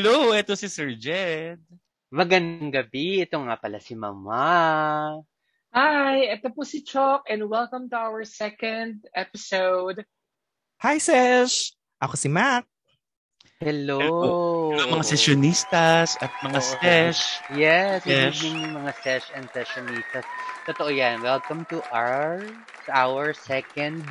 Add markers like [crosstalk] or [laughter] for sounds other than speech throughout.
Hello, ito si Sir Jed. Magandang gabi. Ito nga pala si Mama. Hi, ito po si Chok and welcome to our second episode. Hi, Sesh! Ako si Mac. Hello. Hello, mga sessionistas at mga Oo. sesh. Yes, Yes. evening mga sesh and sessionistas. Totoo yan. Welcome to our our second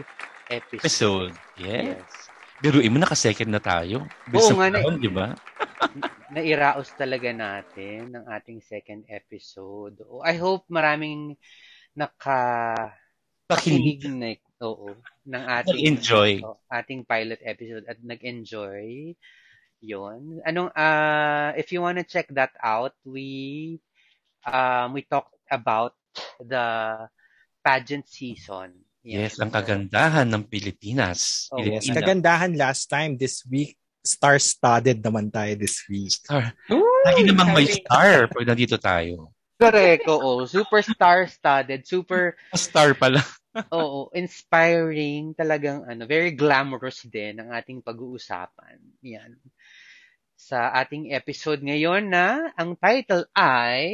episode. Episode. Yeah. Yes. Biruin mo, naka-second na tayo. Oo Bisa nga, na- taon, di ba? [laughs] Nairaos talaga natin ng ating second episode. Oh, I hope maraming naka Pakinig. na oo, ng ating Nag-enjoy. oh, ating pilot episode at nag-enjoy. Yon. Anong uh if you wanna check that out, we um we talked about the pageant season. Yes, ang kagandahan ng Pilipinas. Oh, Yes, Pilipina. kagandahan last time. This week, star-studded naman tayo this week. Star. Ooh, Lagi naman may star pag nandito tayo. Correct, oo. Super star-studded, super Star pala. [laughs] Oo, inspiring, talagang ano, very glamorous din ang ating pag-uusapan. Yan. Sa ating episode ngayon na ang title ay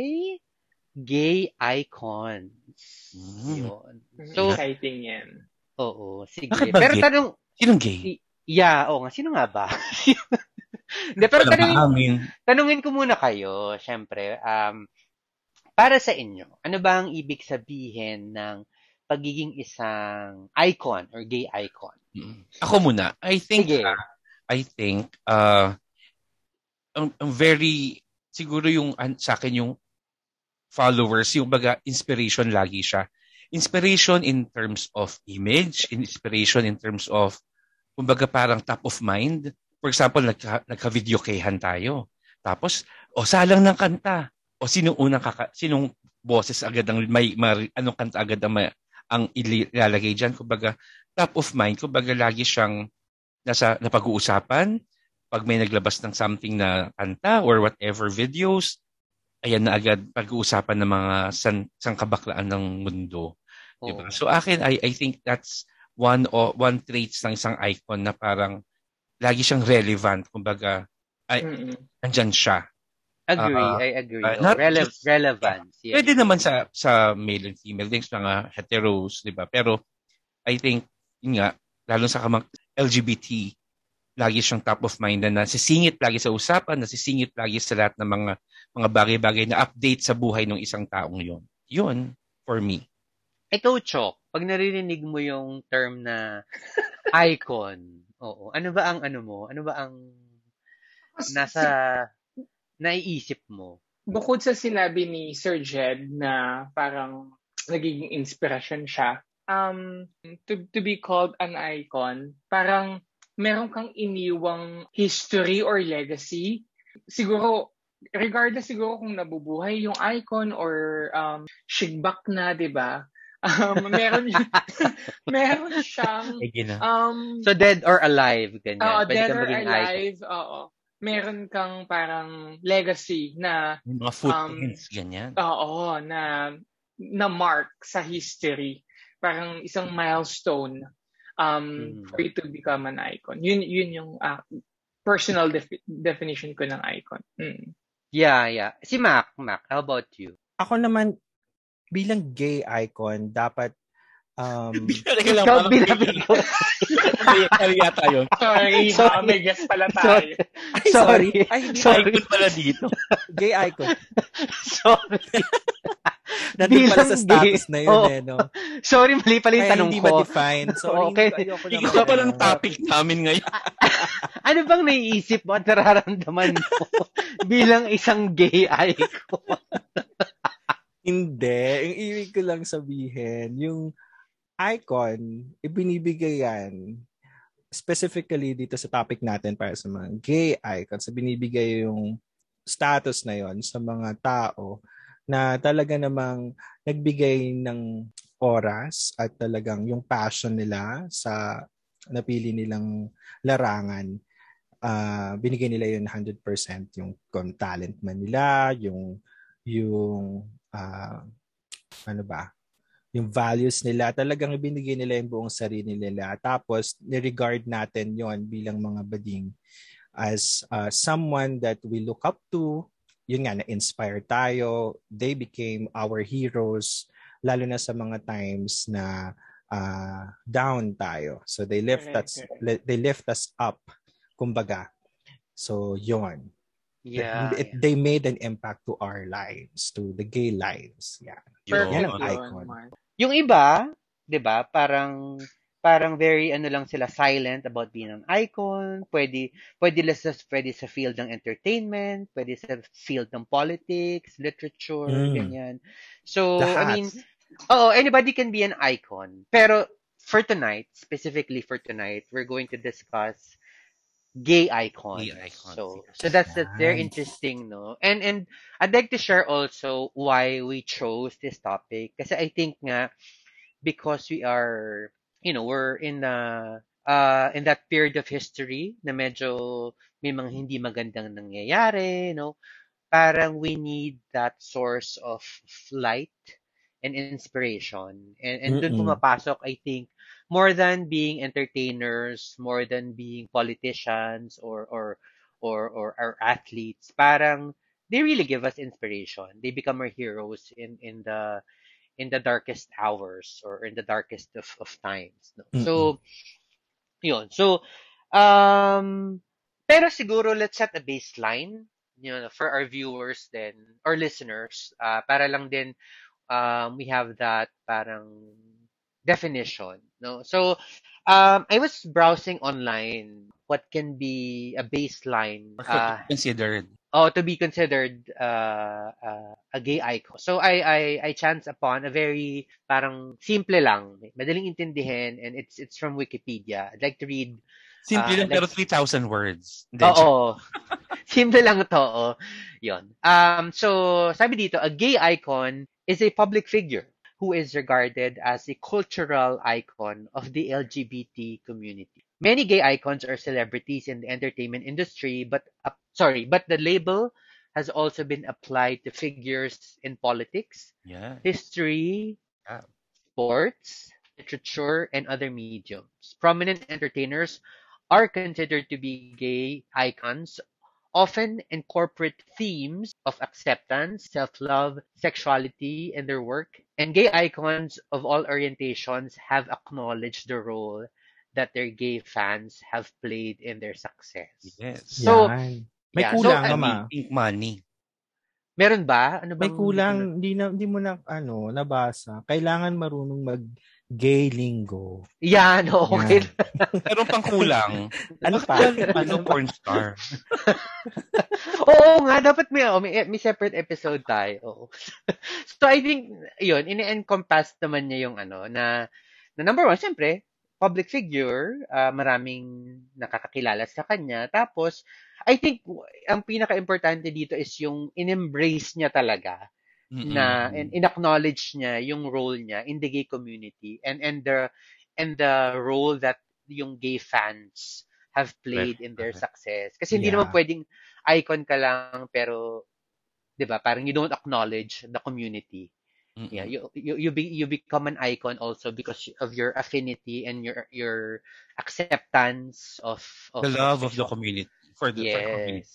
Gay Icons. Mm. Yun. So, exciting yan. oo, sige. Bakit ba Pero gay? tanong, Sinong gay? yeah, oo nga, sino nga ba? [laughs] Hindi, pero tanungin, tanungin ko muna kayo, syempre, um, para sa inyo, ano ba ang ibig sabihin ng pagiging isang icon or gay icon? Mm. Ako muna. I think, Sige. ah, I think, uh, ang, ang very, siguro yung an- sa akin yung followers, yung baga inspiration lagi siya. Inspiration in terms of image, inspiration in terms of, kumbaga parang top of mind. For example, nagka, nagka-video kayahan tayo. Tapos, o salang ng kanta. O sinong unang kaka, sinong boses agad ang may, may anong kanta agad ang, may, ang ilalagay diyan kumbaga top of mind kumbaga lagi siyang nasa napag-uusapan pag may naglabas ng something na kanta or whatever videos ayan na agad pag-uusapan ng mga san, sangkabaklaan ng mundo Oo. diba? so akin I I think that's one o one traits ng isang icon na parang lagi siyang relevant kumbaga ay Mm-mm. andyan siya Agree, Ah, I agree. Oh, not rele- just- relevance. Yes. Pwede naman sa sa male and female sa mga heteros, 'di ba? Pero I think yun nga, lalo sa kamang LGBT, lagi siyang top of mind na nasisingit lagi sa usapan, nasisingit lagi sa lahat ng mga mga bagay-bagay na update sa buhay ng isang taong 'yon. 'Yun for me. Ikaw, Chok, pag naririnig mo yung term na [laughs] icon, oo, ano ba ang ano mo? Ano ba ang nasa naiisip mo? Bukod sa sinabi ni Sir Jed na parang nagiging inspirasyon siya, um, to, to be called an icon, parang meron kang iniwang history or legacy. Siguro, regardless siguro kung nabubuhay yung icon or um, shigbak na, di ba? [laughs] Um, meron, [laughs] meron siyang um, So, dead or alive, ganyan. Oo, Pwede dead or icon. alive, oo. Meron kang parang legacy na, Yung mga footprints ganyan. oo, na, na mark sa history. Parang isang milestone um, Mm. for you to become an icon. Yun, yun yung ah, personal defi- definition ko ng icon. Mm. Yeah, yeah. Si Mac, Mac, how about you? Ako naman, bilang gay icon, dapat um, [laughs] Teka lang, Ikaw, parang- bilang Mali yata yun. Sorry, Sorry. may guest pala Sorry. tayo. ay, Sorry. Ay, hindi Sorry. Icon pala dito. gay icon. Sorry. [laughs] Nandun pala sa status gay. na yun Oo. eh, no? Sorry, mali pala yung Kaya tanong hindi ko. ma-define. Sorry, Okay. hindi, pa pala ng topic namin ngayon. [laughs] Ano bang naiisip mo at nararamdaman mo [laughs] bilang isang gay icon? Hindi. Yung ibig ko lang sabihin, yung icon, ibinibigay yan specifically dito sa topic natin para sa mga gay icons, binibigay yung status na yon sa mga tao na talaga namang nagbigay ng oras at talagang yung passion nila sa napili nilang larangan. ah binigay nila yun 100% yung kung talent man nila, yung yung ah, ano ba, yung values nila, talagang ibinigay nila yung buong sarili nila. Tapos, niregard natin yon bilang mga bading as uh, someone that we look up to, yun nga, na-inspire tayo. They became our heroes, lalo na sa mga times na uh, down tayo. So they lift Correct, us they lift us up, kumbaga. So yun. Yeah. It- they made an impact to our lives, to the gay lives. Yeah. Perfect Yan ang icon. Mark. Yung iba, 'di ba? Parang parang very ano lang sila silent about being an icon. Pwede pwede sa pwede sa field ng entertainment, pwede sa field ng politics, literature, Mm. ganyan. So, Lahat. I mean, oh, anybody can be an icon. Pero for tonight, specifically for tonight, we're going to discuss gay icons. Gay icons, So, yes. so that's that's very Nice. interesting, no? And and I'd like to share also why we chose this topic kasi I think nga because we are, you know, we're in the uh in that period of history na medyo may mga hindi magandang nangyayari, no? Parang we need that source of light and inspiration. And and doon Mm-mm. pumapasok I think more than being entertainers, more than being politicians or or or or, or athletes, parang they really give us inspiration. They become our heroes in in the in the darkest hours or in the darkest of, of times. No? So, yun. So, um, pero siguro let's set a baseline, you know, for our viewers then, or listeners, uh, para lang din um, we have that parang definition. No? So, um, I was browsing online what can be a baseline uh, considered. oh to be considered uh, uh, a gay icon. So I I I chance upon a very parang simple lang, madaling intindihin and it's it's from Wikipedia. I'd like to read Simple Ah, lang, like- pero 3,000 words. Oo. [laughs] Simple lang to, oh. 'Yon. Um so sabi dito, a gay icon is a public figure who is regarded as a cultural icon of the LGBT community. Many gay icons are celebrities in the entertainment industry, but uh, sorry, but the label has also been applied to figures in politics, Yeah. history, Yeah. sports, literature, and other mediums. Prominent entertainers are considered to be gay icons, often incorporate themes of acceptance, self-love, sexuality in their work, and gay icons of all orientations have acknowledged the role that their gay fans have played in their success. Yes. So, Yan. May yeah, so, kulang, I Mama. Pink money. Meron ba? Ano May bang kulang, hindi na hindi mo na ano, nabasa. Kailangan marunong mag gay lingo. Yan, okay. [laughs] Pero pang kulang. Ano pa? ano, porn star. [laughs] Oo nga, dapat may, oh, may, may separate episode tayo. Oo. [laughs] so I think, yun, ini-encompass naman niya yung ano, na, na number one, siyempre, public figure, ah, maraming nakakakilala sa kanya. Tapos, I think, ang pinaka-importante dito is yung in-embrace niya talaga Mm-mm. na and in-acknowledge niya yung role niya in the gay community and and the and the role that yung gay fans have played in their success. Kasi hindi Yeah. naman pwedeng icon ka lang pero 'di ba? Parang you don't acknowledge the community. Mm-mm. Yeah, you you you, be, you become an icon also because of your affinity and your your acceptance of, of The love of the community. For the for community.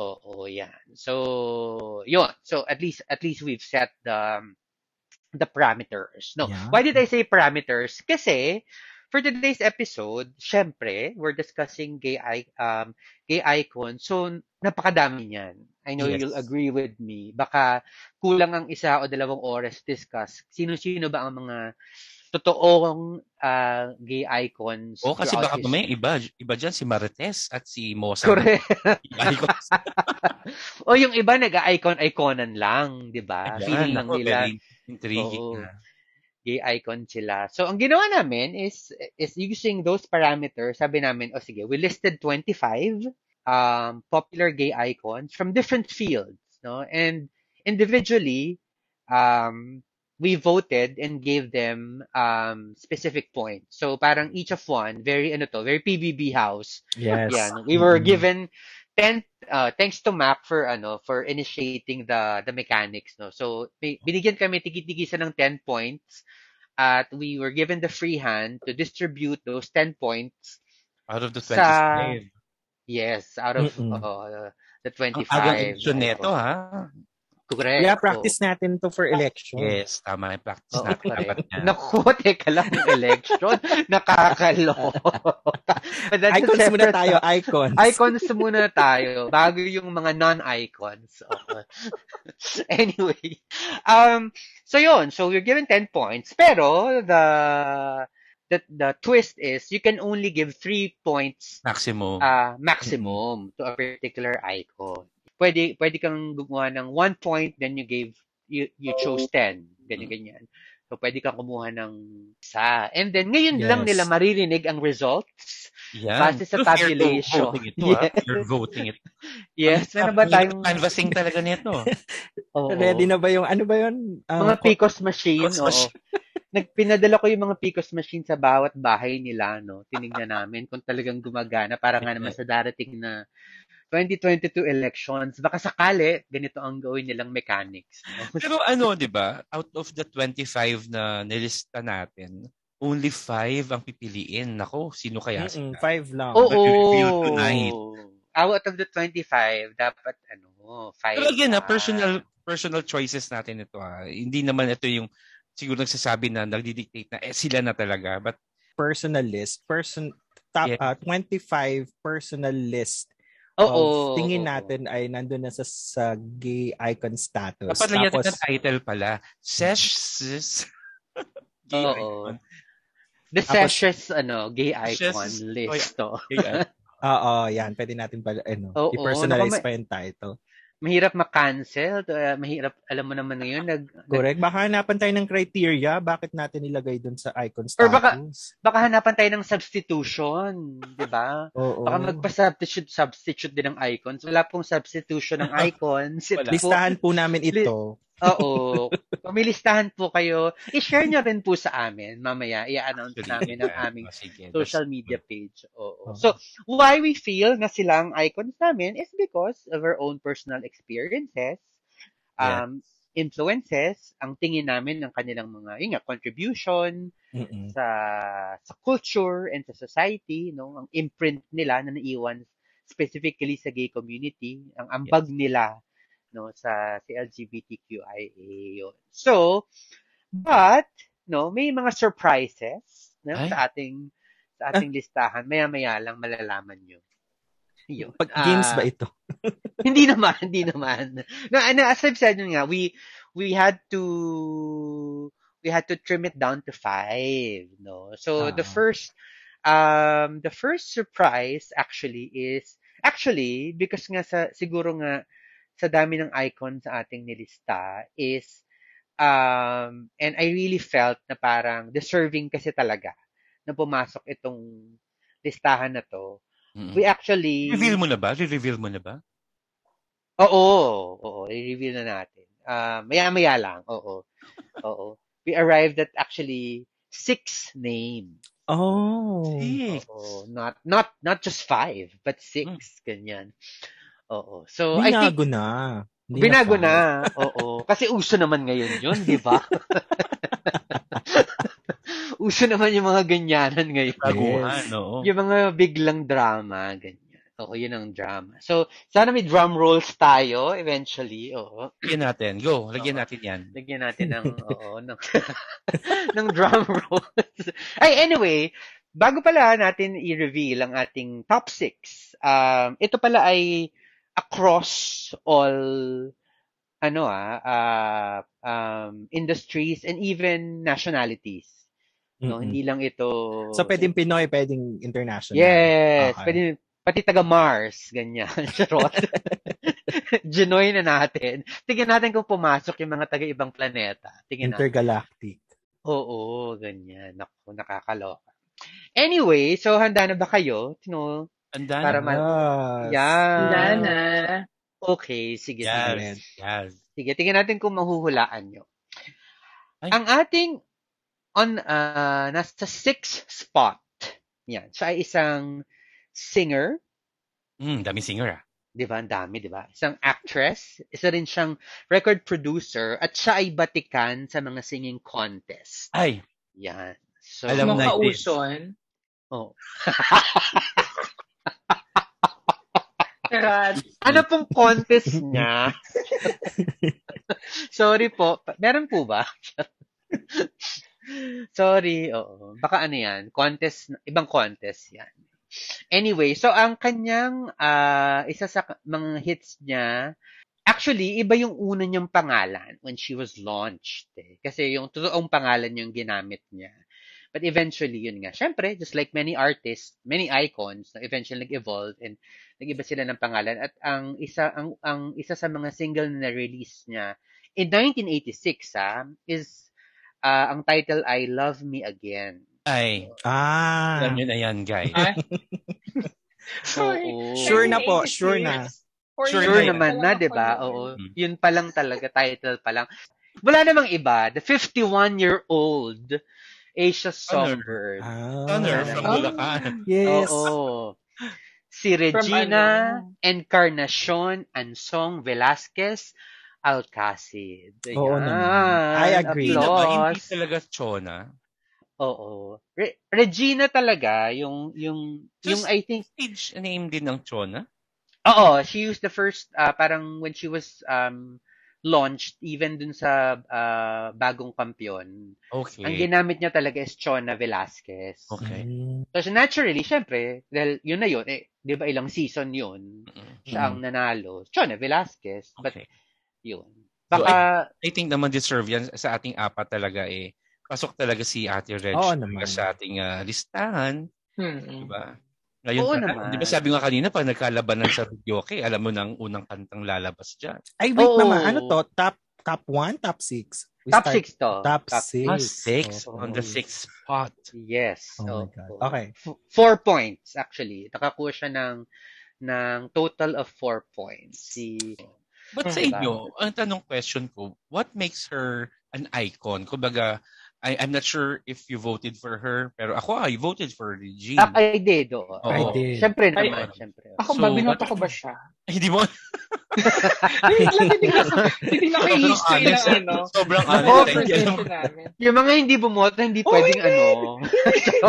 Oo, yan. So, yun. So, at least, at least we've set the, the parameters. No. Yeah. Why did I say parameters? Kasi, for today's episode, syempre, we're discussing gay, i- um, gay icons. So, napakadami niyan. I know Yes. you'll agree with me. Baka kulang ang isa o dalawang oras discuss. Sino-sino ba ang mga totoong ah, gay icons? O kasi baka mamaya iba, iba dyan si Marites at si Mosa. Correct. [laughs] Icons. [laughs] o yung iba nag-icon-iconan lang, di ba? Feeling lang nila Intriguing na. gay icon sila. So, ang ginawa namin is is using those parameters. Sabi namin, oh sige, we listed 25 um, popular gay icons from different fields. No? And individually, um, we voted and gave them um, specific points. So, parang each of one, very, ano to, very PBB house. Yes. Yan. We were Mm. given 10 uh, thanks to Mac for ano for initiating the the mechanics no. So bi- binigyan kami tigi-tigisa ng 10 points at we were given the free hand to distribute those 10 points Out of the 25. Sa- Yes, out of uh, the Ang 25. agang election neto, icons. ha? Correct. Kaya practice natin to for election. Yes, tama yung practice natin. Dapat yan. [laughs] Naku, teka lang, election. [laughs] Nakakaloko. But [laughs] that's a Icons muna tayo, icons. Icons muna tayo bago yung mga non-icons. Okay. anyway, um, so yun. So we're given 10 points. Pero the the the twist is you can only give 3 points Maximum. uh, maximum to a particular icon. Pwede pwede kang gumawa ng 1 point then you gave you you chose 10. Ganyan ganyan. So pwede kang kumuha ng isa. And then ngayon lang Yes. nila maririnig ang results. Yan. base sa tabulation. voting ito, ha? Yes. You're voting it. Yes, meron ba tayong Canvassing talaga nito. [laughs] Oo. Ready na ba yung, ano ba yun? Ah, mga Picos machine, Picos oo. machine. [laughs] Nagpinadala ko yung mga Picos machine sa bawat bahay nila, no. Tinignan namin kung talagang gumagana para nga naman sa darating na 2022 elections. Baka sakali, ganito ang gawin nilang mechanics. No? [laughs] Pero ano, di ba? Out of the 25 na nilista natin, only 5 ang pipiliin. Nako, sino kaya mm-mm, sila? five lang. Oo. Mag-reveal tonight. Out of the 25, dapat ano, 5. Pero again, na personal personal choices natin ito. Ha. Hindi naman ito yung siguro nagsasabi na nagdi-dictate na eh, sila na talaga. But Personal list. Person, top, Yeah. ah, 25 personal list Oo. of tingin oo. natin ay nandun na sa, sa gay icon status. dapat natin Tapos, ng title pala. Sesh sis. [laughs] Gay Oo. icon. The Tapos- Seshes, ano, gay icon Seshes- list, to. Gay icon. [laughs] oo, yan. Pwede natin pala, ano, Oo, i-personalize naku, pa yung title. Mahirap ma-cancel. Uh, mahirap, alam mo naman ngayon, nag, nag, Correct. Baka hanapan tayo ng criteria. Bakit natin ilagay dun sa icon status? Or baka- baka hanapan tayo ng substitution, di ba? Oo. Baka magpa-substitute substitute din ng icons. Wala pong substitution ng [laughs] icons. Listahan po namin ito. Oo. Kung may listahan po kayo, i-share nyo rin po sa amin. Mamaya, i-announce namin ang yeah. aming Oh, sige. social media page. Oo. Oo. So, why we feel na silang icons namin is because of our own personal experiences, um, influences, ang tingin namin ng kanilang mga, yun nga, contribution Mm-mm. sa sa culture and sa society, no? Ang imprint nila na naiwan specifically sa gay community, ang ambag nila no sa si LGBTQIA yun. So, but no, may mga surprises no, Ay. sa ating sa ating listahan. Maya-maya lang malalaman nyo. Yun. Pag games Ah, ba ito? [laughs] hindi naman, hindi naman. No, and as I've said yun nga, we we had to we had to trim it down to five, no. So the Ah. first um the first surprise actually is actually because nga sa siguro nga sa dami ng icons sa ating nilista is um and I really felt na parang deserving kasi talaga na pumasok itong listahan na to. Mm-mm. We actually Reveal mo na ba? Re-reveal mo na ba? Oo, oo, i-review na natin. Ah, maya-maya lang, oo. Oo. We arrived at actually six names. Oh. Six. Oo, not not not just five, but six, ganyan. Oo. So I think Binago na. Hindi binago five. na. Oo. Kasi uso naman ngayon 'yun, di ba? [laughs] uso naman yung mga ganyanan ngayon. Baguhan, oo. Yung mga biglang drama, ganyan. Oo, yun ang drama. So, sana may drum rolls tayo eventually. Oo. Lagyan natin. Go. Lagyan natin yan. Lagyan natin ng, oo, ng, [laughs] ng drum rolls. Ay, anyway, bago pala natin i-reveal ang ating top six, um, ito pala ay across all, ano ah, uh, um, industries and even nationalities. No, Mm-mm. hindi lang ito. So, pwedeng Pinoy, pwedeng international. Yes, Okay. pwede, pati taga Mars, ganyan. [laughs] Charot. [laughs] Ginoy na natin. Tingnan natin kung pumasok yung mga taga ibang planeta. Tingnan natin. Intergalactic. Oo, ganyan. Naku, nakakaloka. Anyway, so handa na ba kayo? Tino, Anda Para na. ma- Yes. yan. Wala na. Okay, sige, sige. Yes. Yes. Sige, tingnan natin kung mahuhulaan nyo. Ay. Ang ating on uh, nasa sixth spot. Yan. Siya ay isang singer. Mm, daming singer ah. Di ba? Ang dami, di ba? Isang actress. Isa rin siyang record producer. At siya ay batikan sa mga singing contest. Ay, Yan. So, Alam na kauson. Oh. [laughs] Karat. Ano pong contest niya? [laughs] Sorry po. Meron po ba? [laughs] Sorry, oo. Baka ano yan, contest, ibang contest yan. Anyway, so ang kanyang, ah, isa sa mga hits niya, actually, iba yung una niyang pangalan when she was launched. Eh. Kasi yung totoong pangalan yung ginamit niya. But eventually, yun nga. Siyempre, just like many artists, many icons, na eventually nag-evolve and nag-iba sila ng pangalan. At ang isa, ang, ang isa sa mga single na release niya in 1986, ah, is ah, ang title ay Love Me Again. Ay, Ah. alam nyo na yan, guys. [laughs] Oo. Sure na po, sure na. Sure Sure na naman na, 'di ba? Oo. Yun pa lang talaga, title pa lang. Wala namang iba. The 51-year-old Asia Songbird. Ah. Honor from. Bulacan. Yes. Oo. Si Regina Encarnacion Ansong Velasquez Alcacid. Oo Ayan. naman. I agree. Hindi ba, hindi Applause. talaga Chona. Oo. Re- Regina talaga, yung, yung, yung Just- I think, Stage name din ng Chona. Oo, she used the first uh, parang when she was um launched even dun sa uh, bagong kampiyon. Okay. Ang ginamit niya talaga is Chona Velasquez. Okay. Mm. So naturally, syempre, dahil yun na yun, eh, 'di ba ilang season yun, Mm. siya ang nanalo. Chona Velasquez. But Okay. yun. So, Baka I think naman deserve yan sa ating apat talaga eh. Pasok talaga si Ate Reg naman. sa ating ah, listahan. Hmm. Diba? Ngayon, Oo pa- naman. di ba sabi nga kanina, pag nagkalabanan sa video, okay, alam mo na ang unang kantang lalabas dyan. Ay, wait Oo. naman. Ano to? Top top 1, top 6? top 6 to. Top 6. Ah, six Oo. on the sixth spot. Yes. Oh my Oo. God. Okay. F- four points actually. Nakakuha siya ng ng total of four points. Si But sa inyo, ang tanong question ko, what makes her an icon? Kumbaga, I, I'm not sure if you voted for her, pero ako, I voted for Regine. Ah, I did, oo. I did. Siyempre naman, siyempre. Ako So, ba, binoto ko ba siya? [laughs] Hindi mo, [laughs] titignan ko. Titignan ko yung history na ano. sobrang honest. Yung mga hindi bumoto, hindi Oh, pwedeng hindi. ano.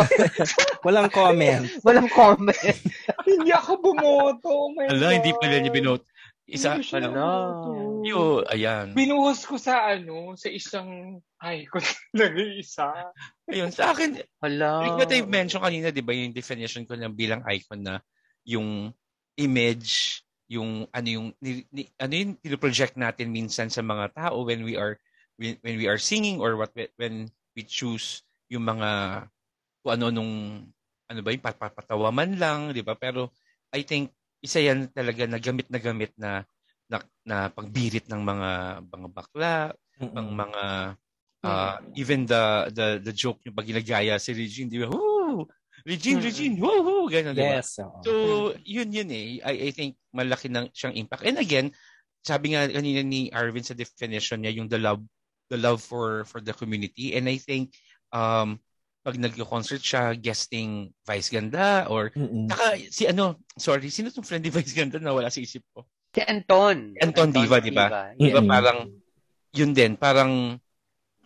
[laughs] Walang comment. Walang comment. Hindi ako bumoto. Oh my Ala, God. hindi pala niya binot. Isa, ko Ala. naboto. yo, ayan. Binuhos ko sa ano, sa isang, ay, [laughs] kung nag-iisa. Ayun, sa akin, Hala. like what I mentioned kanina, di ba, yung definition ko ng bilang icon na yung image, yung ano yung ni, ni- ano yung project natin minsan sa mga tao when we are when, when we are singing or what we- when we choose yung mga kung ano nung ano ba yung papatawa man lang, di ba? Pero I think isa yan talaga na gamit na gamit na na, na pagbirit ng mga mga bakla, ng Mm-mm. mga uh, even the the the joke yung pag ginagaya si Regine, di ba? Woo! Regine, Mm. Regine, woo! Ganun, di ba? Yes. oo. So, yun yun eh. I, I think malaki ng siyang impact. And again, sabi nga kanina ni Arvin sa definition niya, yung the love the love for for the community. And I think um pag nag-concert siya, guesting Vice Ganda or Mm-mm. Saka si ano, sorry, sino tong friend ni [laughs] Vice Ganda na wala sa isip ko? Si Anton. Anton Diva, di ba? Di Yes. ba Mm-mm. parang yun din, parang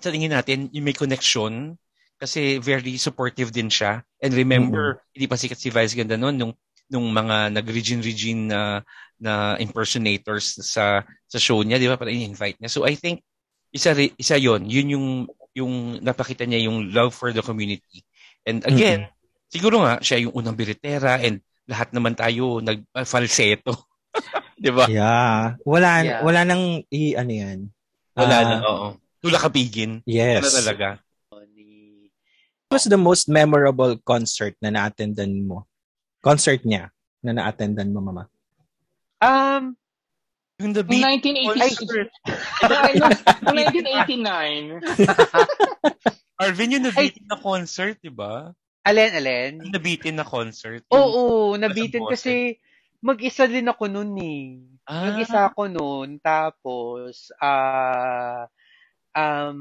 sa tingin natin, yung may connection kasi very supportive din siya. And remember, hindi pa sikat si Vice Ganda noon nung nung mga nag-regine-regine na na impersonators sa sa show niya, di ba? Parang invite niya. So I think isa ri- isa yon, yun yung yung napakita niya yung love for the community. And again, siguro nga siya yung unang biritera and lahat naman tayo nag uh, falsetto. [laughs] di ba? Yeah. Wala Yeah. wala nang i ano yan. Wala Ah, na, oo. Tula kapigin. Yes. Wala talaga. Ni- What was the most memorable concert na na-attendan mo? Concert niya na na-attendan mo, mama? Um, Yung the beat 1986. Noong noong 1989. Arvin, yung nabitin na concert, di ba? Alin, alin? Yung nabitin na concert. Yung- Oo, nabitin kasi mag-isa din ako noon eh. Ah. Mag-isa ako noon, tapos, ah, um,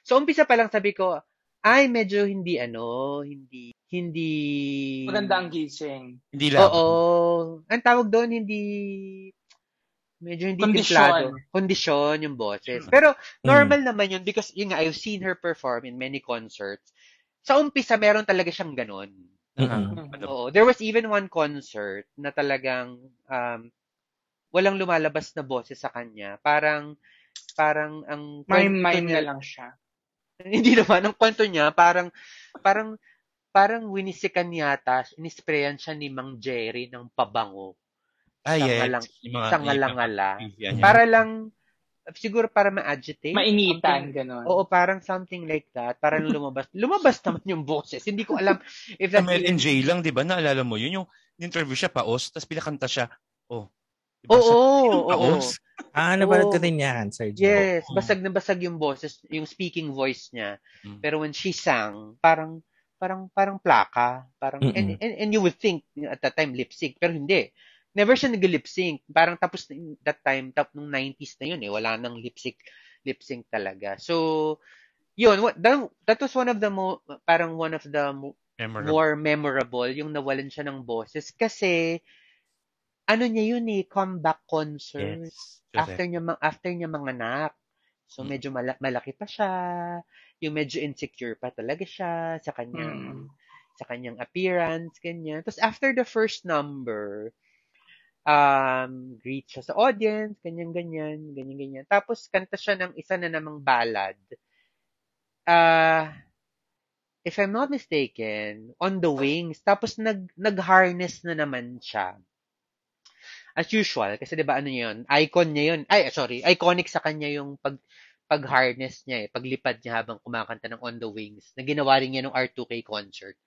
so umpisa pa lang sabi ko, ay, medyo hindi ano, hindi, hindi, Maganda ang gising. Hindi lang. Oo. Ang tawag doon, hindi, medyo hindi Kondisyon. templado. Kondisyon yung boses. Hmm. Pero, normal naman yun because, yun nga, I've seen her perform in many concerts. Sa umpisa, meron talaga siyang ganon. Mm-mm. Ano? Oo. There was even one concert na talagang um, walang lumalabas na boses sa kanya. Parang, parang ang Mime-mime na lang siya. [laughs] Hindi naman. Ang kwento niya, parang, parang, parang winisikan yata, inisprayan siya ni Mang Jerry ng pabango. Ah, Sa yes. mga- Sa yung ngalangala. mga trivia niya. Para lang, siguro para ma-agitate. Mainitan, gano'n. Oo, parang something like that. Parang lumabas. [laughs] Lumabas naman yung boses. Hindi ko alam if that's Mel and J lang, di ba? Naalala mo yun? Yung interview siya, paos, tapos pinakanta siya. Oh. Di ba? Oo, oo, yung oo. Ah, napanood ko din yan, Sir Joe. Yes, Oo. basag na basag yung boses, yung speaking voice niya. Mm. Pero when she sang, parang parang parang plaka, parang and, and and you would think at that time lip sync, pero hindi. Never siya nag-lip sync. Parang tapos that time, top nung 90s na yun eh, wala nang lip sync lip sync talaga. So, yun, what, that, that was one of the mo, parang one of the mo- Memorable. more memorable, yung nawalan siya ng boses kasi ano niya yun eh, comeback concert Yes. after niya after niya manganak. So Mm. medyo mala- malaki pa siya, yung medyo insecure pa talaga siya sa Mm. kanyang sa kanyang appearance, ganyan. Tapos after the first number, um, greet siya sa audience, ganyan ganyan, ganyan ganyan. Tapos kanta siya ng isa na namang ballad. Ah, if I'm not mistaken, on the wings. Tapos nag nag-harness na naman siya as usual, kasi 'di ba ano 'yun, icon niya 'yun. Ay, sorry, iconic sa kanya yung pag pag-harness niya eh, paglipad niya habang kumakanta ng On the Wings. Na ginawa rin niya nung R2K concert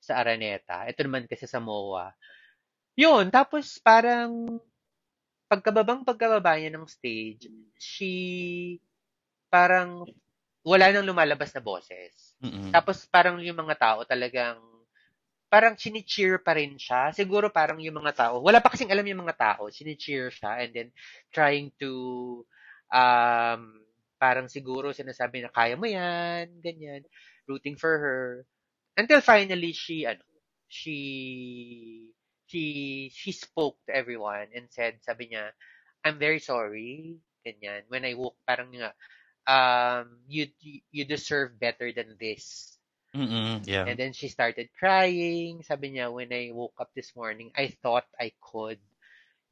sa Araneta. Ito naman kasi sa MOA. 'Yun, tapos parang pagkababang pagkababa niya ng stage, she parang wala nang lumalabas na boses. Mm-mm. Tapos parang yung mga tao talagang parang chini-cheer pa rin siya. Siguro parang yung mga tao, wala pa kasing alam yung mga tao, chini-cheer siya and then trying to um parang siguro sinasabi na kaya mo yan, ganyan, rooting for her. Until finally she ano, she she she spoke to everyone and said, sabi niya, I'm very sorry, ganyan. When I woke, parang nga, um, you you deserve better than this. Mm-mm. Yeah. And then she started crying. Sabi niya, when I woke up this morning, I thought I could.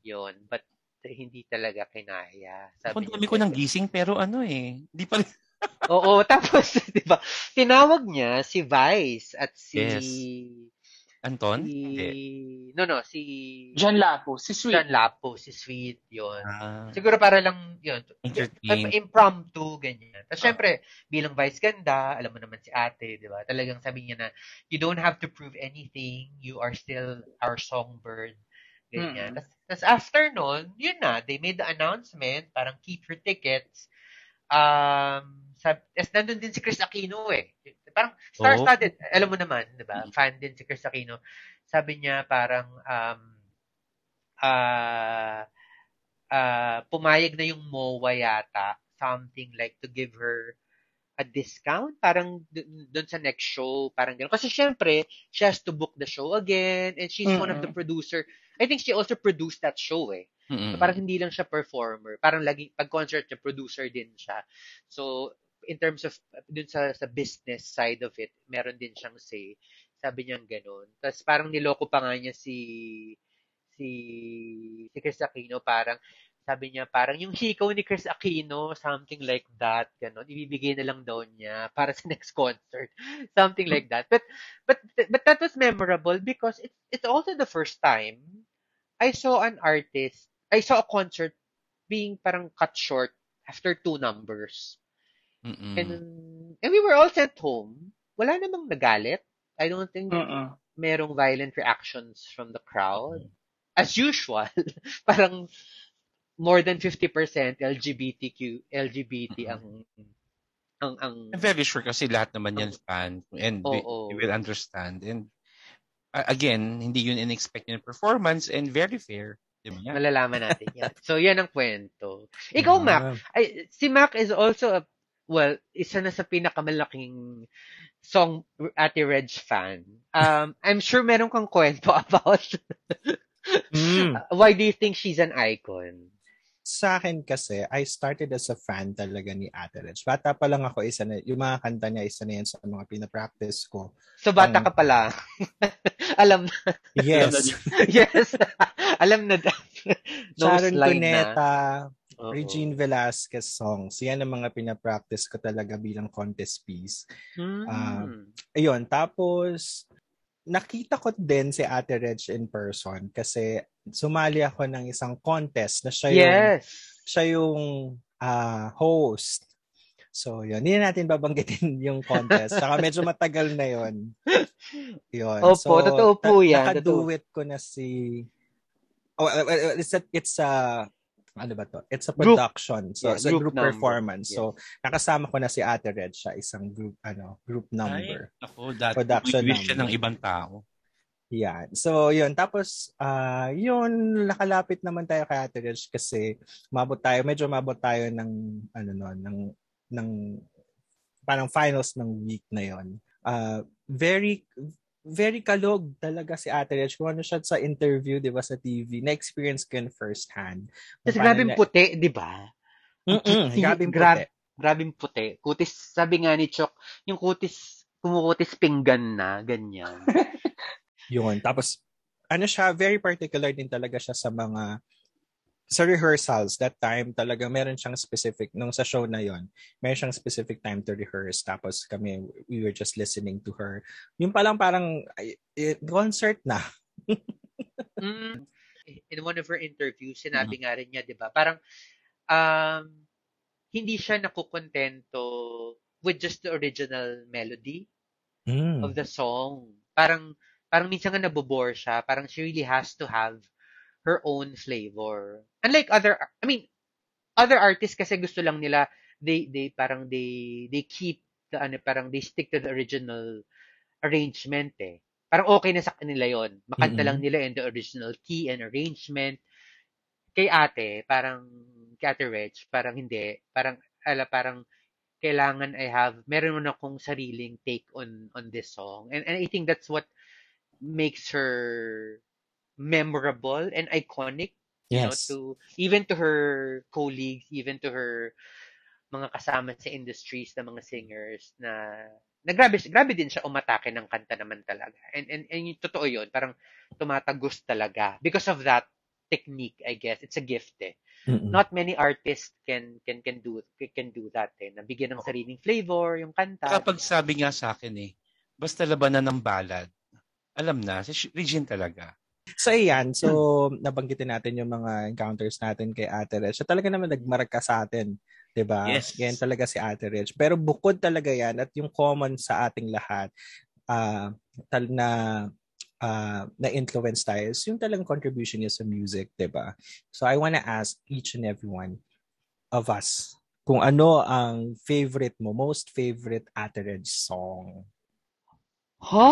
Yon, but hindi talaga kinaya. Sabi dami ko ng gising pero ano eh. Di pa rin. [laughs] Oo, tapos, [laughs] di ba, tinawag niya si Vice at si... Yes. Anton? si Hindi. no, no, si... John Lapo, si Sweet. John Lapo, si Sweet, yon. Ah, Siguro para lang, yun, impromptu, ganyan. Tapos Ah. syempre, bilang vice ganda, alam mo naman si ate, di ba? Talagang sabi niya na, you don't have to prove anything, you are still our songbird. Ganyan. Mm. Tapos, tapos after nun, yun na, they made the announcement, parang keep your tickets. Um, sab tapos nandun din si Chris Aquino eh. Parang star-studded. Alam mo naman, di ba? Fan din si Chris Aquino. Sabi niya parang, um, ah, ah, pumayag na yung MOA yata, something like to give her a discount, parang dun sa next show, parang gano'n. Kasi syempre, she has to book the show again, and she's one of the producer. I think she also produced that show eh. Mm-mm. So, parang hindi lang siya performer. Parang lagi, pag concert niya, producer din siya. So, in terms of, dun sa, sa business side of it, meron din siyang say. Sabi niya ganun. Tapos parang niloko pa nga niya si, si, si Chris Aquino, parang, sabi niya, parang yung hikaw ni Chris Aquino, something like that, ganun, ibibigay na lang daw niya para sa [laughs] next concert. Something like that. But, but, but that was memorable because it's, it's also the first time I saw an artist, I saw a concert being parang cut short after two numbers. Mm-mm. And, and we were all sent home. Wala namang nagalit. I don't think Mm-mm. merong violent reactions from the crowd. As usual, [laughs] parang more than 50% LGBTQ, LGBT ang, ang, ang, I'm very sure kasi lahat naman yan fan and we, Oo. we will understand. And uh, again, hindi yun in-expect yung performance and very fair. Di ba? malalaman natin yan. So, yan ang kwento. Ikaw, Ah, Mac, ay, si Mac is also a, well, isa na sa pinakamalaking song Ate Reg fan. Um, I'm sure meron kang kwento [laughs] about Mm. [laughs] why do you think she's an icon? sa akin kasi, I started as a fan talaga ni Ate Reg. Bata pa lang ako, isa na, yung mga kanta niya, isa na yan sa mga pinapractice ko. So, bata Um, ka pala. [laughs] Alam na. Yes. yes. Alam na. Sharon slide na. Oo. Regine Velasquez songs. Yan ang mga pinapractice ko talaga bilang contest piece. Hmm. Ah, Ayun, tapos nakita ko din si Ate Reg in person kasi sumali ako ng isang contest na siya yung yes. siya yung ah, host. So, yun. Hindi na natin babanggitin [laughs] yung contest. Saka medyo matagal na yun. Yun. Opo, so, totoo po yan, Nakaduet ko na si... Oh, uh, uh, it's a, it's a ano ba to? It's a Group. production. So, Yeah, it's a group group, number. performance. So, nakasama ko na si Ate Red siya, isang group ano, group number. Ay, ako, dati Production wish siya number. ng ibang tao. Yan. So, yun. Tapos, ah yun, nakalapit naman tayo kay Ate Rich kasi mabot tayo, medyo mabot tayo ng, ano no, ng, ng, parang finals ng week na yon. Ah very, very kalog talaga si Ate Rich. Kung ano siya sa interview, di ba, sa TV, na-experience ko yun first hand. Tapos grabing paano puti, di ba? Mm-mm, grabing grab- puti. Grabing puti. Kutis, sabi nga ni Chok, yung kutis, kumukutis pinggan na, ganyan. [laughs] Yun. Tapos, ano siya, very particular din talaga siya sa mga sa rehearsals that time talaga meron siyang specific nung sa show na yon meron siyang specific time to rehearse tapos kami we were just listening to her yung palang parang concert na [laughs] Mm. In one of her interviews, sinabi nga rin niya, di ba, parang um, hindi siya nakukontento with just the original melody mm. of the song. Parang, parang minsan nga nabobore siya. Parang she really has to have her own flavor. Unlike other, I mean, other artists kasi gusto lang nila, they, they, parang they, they keep the, ano, parang they stick to the original arrangement eh. Parang okay na sa kanila yon Makanta Mm-mm. lang nila in the original key and arrangement. Kay ate, parang, kay ate Reg, parang hindi. Parang, ala, parang, kailangan I have, meron mo na akong sariling take on on this song. And, and I think that's what makes her memorable and iconic you know, yes to even to her colleagues, even to her mga kasama sa industries na mga singers na na grabe, grabe din siya umatake ng kanta naman talaga. And, and, and yung totoo yun, parang tumatagos talaga. Because of that technique, I guess. It's a gift eh. Mm-mm. Not many artists can can can do can do that eh. Nabigyan ng sariling flavor yung kanta. Kapag sabi nga sa akin eh, basta labanan ng balad, alam na, si Regine talaga. So, ayan. So, nabanggitin natin yung mga encounters natin kay Ate Reg. Siya talaga naman nagmarka sa atin. 'di ba? Yes. Yan talaga si Ate Reg. Pero bukod talaga yan at yung common sa ating lahat ah tal na ah, na influence tayo is yung talagang contribution niya sa music, 'di ba? So I wanna ask each and every one of us kung ano ang favorite mo, most favorite Ate Reg song. Ha?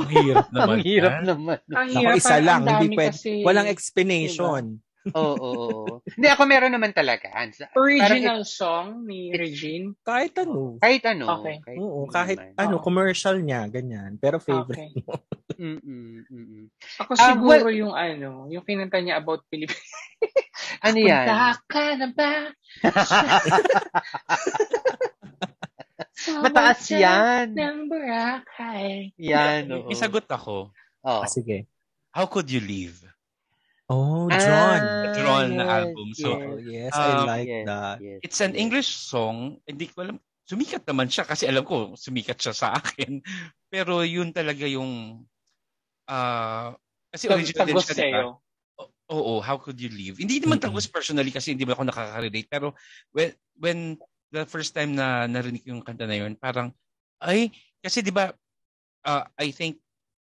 Ang hirap [laughs] naman. Ang hirap yan. naman. Ang Ako hirap, isa parang lang, ang hindi pwede. kasi, Walang explanation. Oo, oo, oo. [laughs] Hindi, ako meron naman talaga. Original song ni Regine. Kahit ano. Kahit ano. Okay. Kahit Oo, ano kahit naman. ano, commercial niya, ganyan. Pero favorite. Okay. [laughs] Mm-mm, mm-mm. Ako Ah, siguro yung ano, yung kinanta niya about Pilipinas. Ano yan? Punta ka na ba? Mataas yan. Ng Boracay. Yan, oo. May sagot ako. Oo. Ah, sige. How could you leave? Oh, John. Ah, Drawn na yes, album. So, oh, yes, um, I like yes, that. yes, It's an yes. English song. Hindi ko alam. Sumikat naman siya kasi alam ko sumikat siya sa akin. [laughs] Pero yun talaga yung ah kasi original din siya, di ba? sa'yo. Oo, how could you leave? Hindi naman Mm-mm. tagos personally kasi hindi ba ako nakaka-relate. Pero when, when the first time na narinig yung kanta na yun, parang, ay, kasi di ba, ah, I think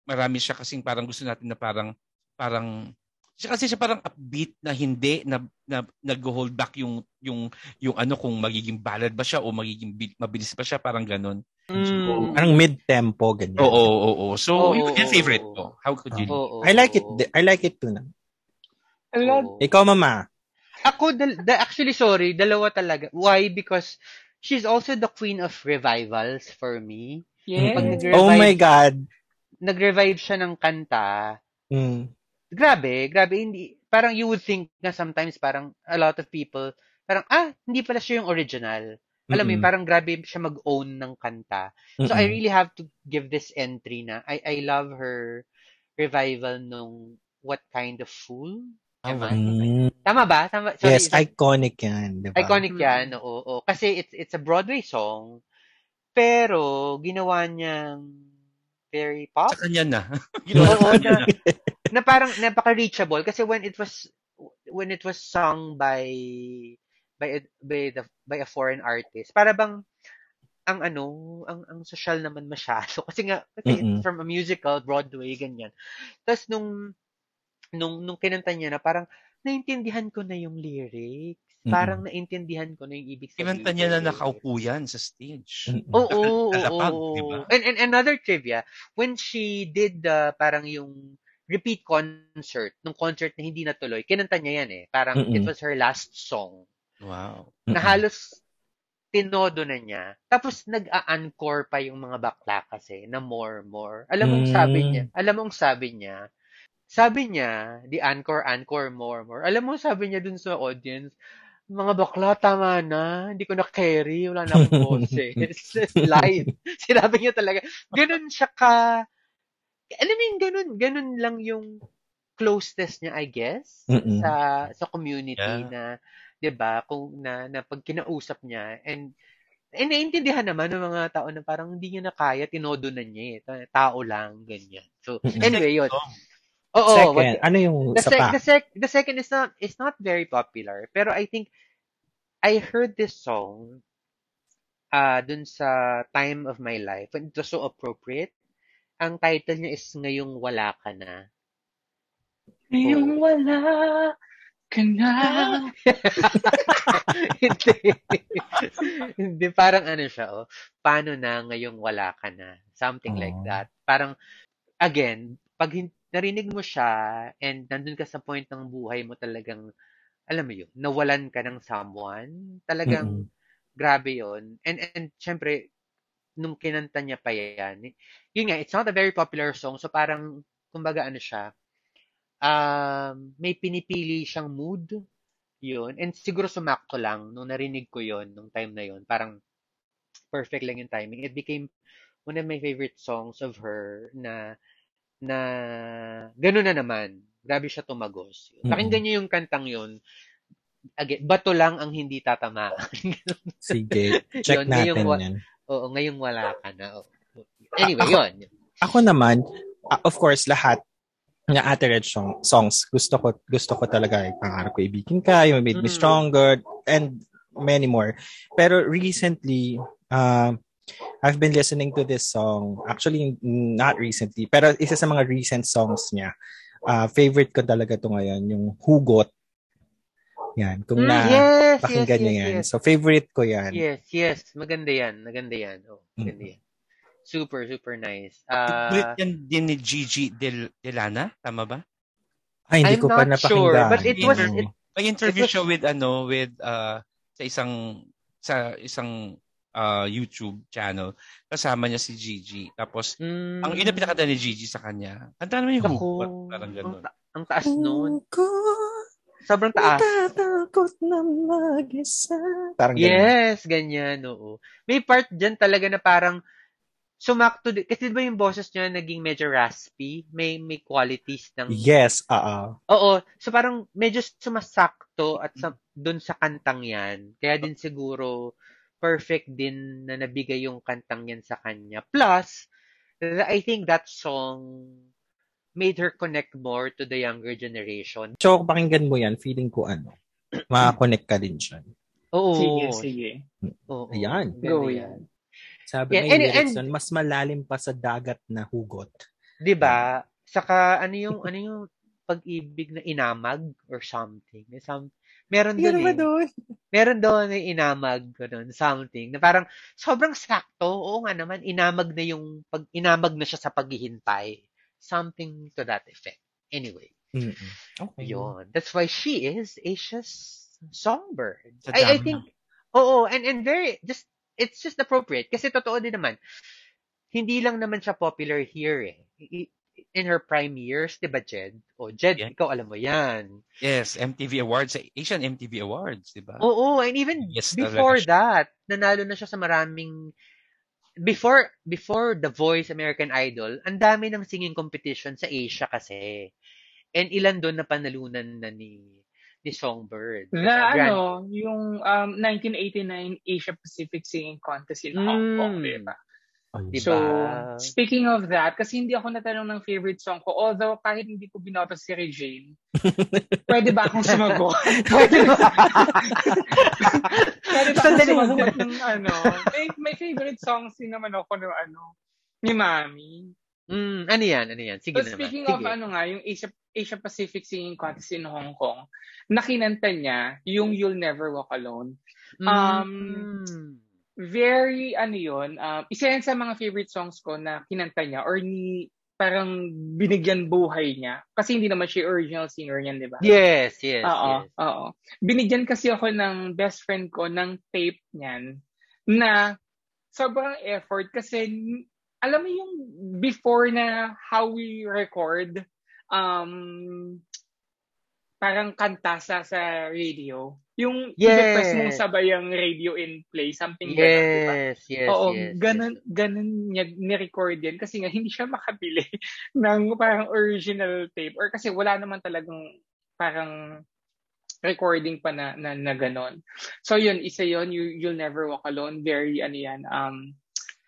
marami siya kasing parang gusto natin na parang, parang, siya kasi siya parang upbeat na hindi na, na nag-hold back yung yung yung ano kung magiging ballad ba siya o magiging bi- mabilis ba siya parang ganun. Mm. Parang mid-tempo, ganyan. Oo, oo, oo. So, yun yung oo, favorite ko. How could you leave? Oo, I like it. I like it too na. I love. Ikaw, mama. Ako, dal- da- actually, sorry, dalawa talaga. Why? Because she's also the queen of revivals for me. Yes. Pag Oh my God. nag-revive siya ng kanta, Mm. grabe, grabe, hindi, parang you would think na sometimes parang a lot of people, parang, ah, hindi pala siya yung original. Alam mo parang grabe siya mag-own ng kanta. So I Mm-mm. really have to give this entry na I I love her revival nung What Kind of Fool? Am I? Mm. Tama ba? Tama, sorry, Yes, iconic yan, di ba? iconic yan. Oo, oo. Kasi it's it's a Broadway song, pero ginawa niyang very pop. Sa kanya na. [laughs] Oo, na, na parang napaka-reachable kasi when it was when it was sung by by a, by the by a foreign artist, para bang ang ano, ang ang social naman masyado [laughs] kasi nga kasi it's from a musical Broadway ganyan. Tapos nung nung nung kinanta niya na parang naintindihan ko na yung lyrics. Parang naintindihan ko na yung ibig sabihin. Kinanta niya na nakaupo yan sa stage. Oo, oo, oo. And, and another trivia, when she did the parang yung repeat concert, nung concert na hindi natuloy, kinanta niya yan eh. Parang it Mm-mm. was her last song. Wow. Na halos tinodo na niya. Tapos nag-a-encore pa yung mga bakla kasi na more, more. Alam mo ang sabi Mm. niya? Alam mo ang sabi niya? Sabi niya, the encore, encore, more, more. Alam mo sabi niya dun sa audience? Mga bakla, tama na. Hindi ko na carry. Wala na akong [laughs] boses. [laughs] Live. Sinabi niya talaga. Ganun siya ka... Alam mo yung ganun, ganun lang yung closeness niya, I guess, Mm-mm. sa sa community Yeah. na, 'di ba, kung na, na pag kinausap niya and eh, naiintindihan naman ng mga tao na parang hindi niya na kaya, tinodo na niya eh. Ta- Tao lang, ganyan. So, anyway, yun. Oo, Second, what- ano yung the, sa sec- pa? the, sec- the second is not is not very popular pero I think I heard this song uh dun sa time of my life and it was so appropriate ang title niya is Ngayong Wala Ka Na Ngayong wala ka na. [laughs] hindi hindi parang ano siya oh paano na ngayong wala ka na something like Oh. that parang again pag hin- narinig mo siya and nandun ka sa point ng buhay mo talagang alam mo yun nawalan ka ng someone talagang Mm-mm. grabe yon and and syempre nung kinanta niya pa yan yun nga it's not a very popular song so parang kumbaga ano siya um may pinipili siyang mood yun. And siguro sumakto lang nung narinig ko yon nung time na yon parang perfect lang yung timing. It became one of my favorite songs of her na na gano'n na naman grabe siya tumagos Mm-mm. pakinggan niyo yung kantang yun again bato lang ang hindi tatamaan [laughs] Sige, check Yun, ngayong natin wa- yan. Oo, ngayong wala ka na. Oo. Anyway, Ako- yun. Ako naman, uh, of course, lahat ng Ate Red song, songs, gusto ko gusto ko talaga. Yung Pangarap ko ibigin ka, yung Made Me Mm. Stronger, and many more. Pero recently, uh, I've been listening to this song. Actually, not recently, pero isa sa mga recent songs niya. Uh, favorite ko talaga to ngayon, yung Hugot. Yan, kung Mm, na yes, pakinggan yes, niyo yes, yan. yes. So, favorite ko yan. Yes, yes. Maganda yan. Maganda yan. Oh, maganda yan. Super, super nice. Uh, yan din ni Gigi Del Delana, tama ba? Ay, hindi I'm ko pa not sure, napakinggan. but it was- it- May interview It was- siya with ano with uh sa isang sa isang uh, YouTube channel. Kasama niya si Gigi. Tapos mm, ang ina pinakanta ni Gigi sa kanya. Kanta naman yung hugot, parang ang, ganun. ta- ang taas nun. Sobrang taas. Natatakot na mag-isa. Parang ganun. Yes, ganyan, oo. May part dyan talaga na parang sumakto din. Kasi di ba yung boses niya naging medyo raspy? May may qualities ng... Yes, oo. Oo. So parang medyo sumasakto at sa, dun sa kantang yan. Kaya din siguro perfect din na nabigay yung kantang yan sa kanya. Plus, I think that song made her connect more to the younger generation. So, kung pakinggan mo yan, feeling ko ano, [clears throat] makakonect ka din siya. Oo. Sige, sige. Oo. Ayan. Go yan. Sabi Yeah, yeah, and- and- mas malalim pa sa dagat na hugot. 'Di ba? Saka ano yung ano yung pag-ibig na inamag or something. May some meron doon eh. doon? Meron doon na inamag ganun, something. Na parang sobrang sakto. Oo nga naman, inamag na yung pag inamag na siya sa paghihintay. Something to that effect. Anyway, Mm-mm. Okay. yun. That's why she is Asia's songbird. Sa I, I think, oo, and, and very, just, it's just appropriate. Kasi totoo din naman, hindi lang naman siya popular here eh. In her prime years, di ba, Jed? O, Jed, Yeah. ikaw alam mo yan. Yes, MTV Awards, Asian MTV Awards, di ba? Oo, and even Yes, before talaga that, nanalo na siya sa maraming before before The Voice American Idol, ang dami ng singing competition sa Asia kasi. And ilan doon na panalunan na ni ni Songbird. Na Grand- ano, yung um, 1989 Asia Pacific Singing Contest in Hong Kong, Mm. di ba? Diba? So, speaking of that, kasi hindi ako natanong ng favorite song ko, although kahit hindi ko binoto si Regine, [laughs] pwede ba akong sumagot? [laughs] Pwede ba? [laughs] pwede ba akong sumagot ng ano? May, may favorite songs din naman ako ng ano, ni Mami. Mm, ano yan? Ano yan? Sige So naman. speaking Sige. of ano nga, yung Asia, Asia Pacific Singing Contest in Hong Kong, nakinanta niya yung You'll Never Walk Alone. um, Mm. Very, ano yun, um, isa yan sa mga favorite songs ko na kinanta niya or ni parang binigyan buhay niya. Kasi hindi naman siya original singer niyan, di ba? Yes, yes, Oo, yes. oo. Binigyan kasi ako ng best friend ko ng tape niyan na sobrang effort kasi alam mo yung before na how we record um parang kanta sa sa radio. Yung Yes. mong sabay ang radio in play, something ganun, di ba? Yes, yes, Oo, yes. ganun, ganun niya ni-record yan kasi nga hindi siya makabili [laughs] ng parang original tape or kasi wala naman talagang parang recording pa na, na, na ganon. So yun, isa yun, you, You'll Never Walk Alone, very ano yan, um,